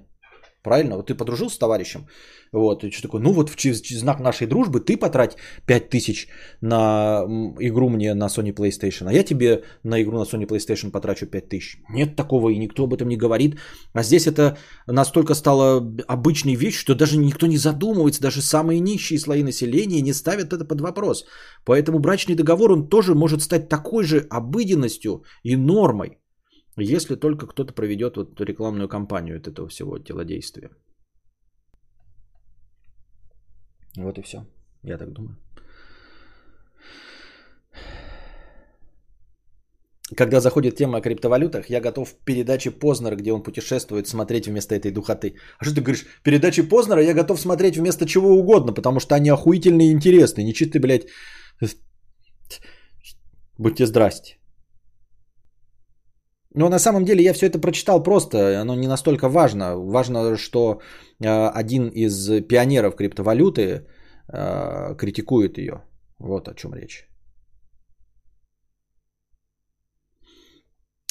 Правильно? Вот ты подружился с товарищем, вот, и что такое, ну вот в знак нашей дружбы ты потрать 5000 на игру мне на Sony PlayStation, а я тебе на игру на Sony PlayStation потрачу 5000. Нет такого, и никто об этом не говорит. А здесь это настолько стало обычной вещью, что даже никто не задумывается, даже самые нищие слои населения не ставят это под вопрос. Поэтому брачный договор, он тоже может стать такой же обыденностью и нормой. Если только кто-то проведет вот рекламную кампанию от этого всего телодействия. Вот и все. Я так думаю. Когда заходит тема о криптовалютах, я готов в передаче Познера, где он путешествует, смотреть вместо этой духоты. А что ты говоришь? Передачи Познера я готов смотреть вместо чего угодно, потому что они охуительные и интересные. Не чисто, блядь... Будьте здрасте. Но на самом деле я все это прочитал просто, оно не настолько важно. Важно, что э, один из пионеров криптовалюты э, критикует ее. Вот о чем речь.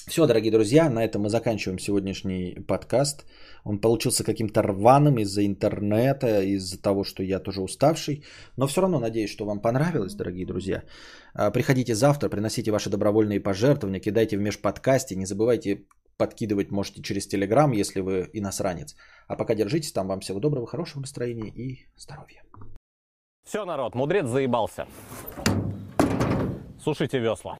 Все, дорогие друзья, на этом мы заканчиваем сегодняшний подкаст. Он получился каким-то рваным из-за интернета, из-за того, что я тоже уставший. Но все равно надеюсь, что вам понравилось, дорогие друзья. А, приходите завтра, приносите ваши добровольные пожертвования, кидайте в межподкасте. Не забывайте подкидывать можете через Телеграм, если вы иностранец. А пока держитесь там. Вам всего доброго, хорошего настроения и здоровья.
Все, народ, мудрец заебался. Сушите весла.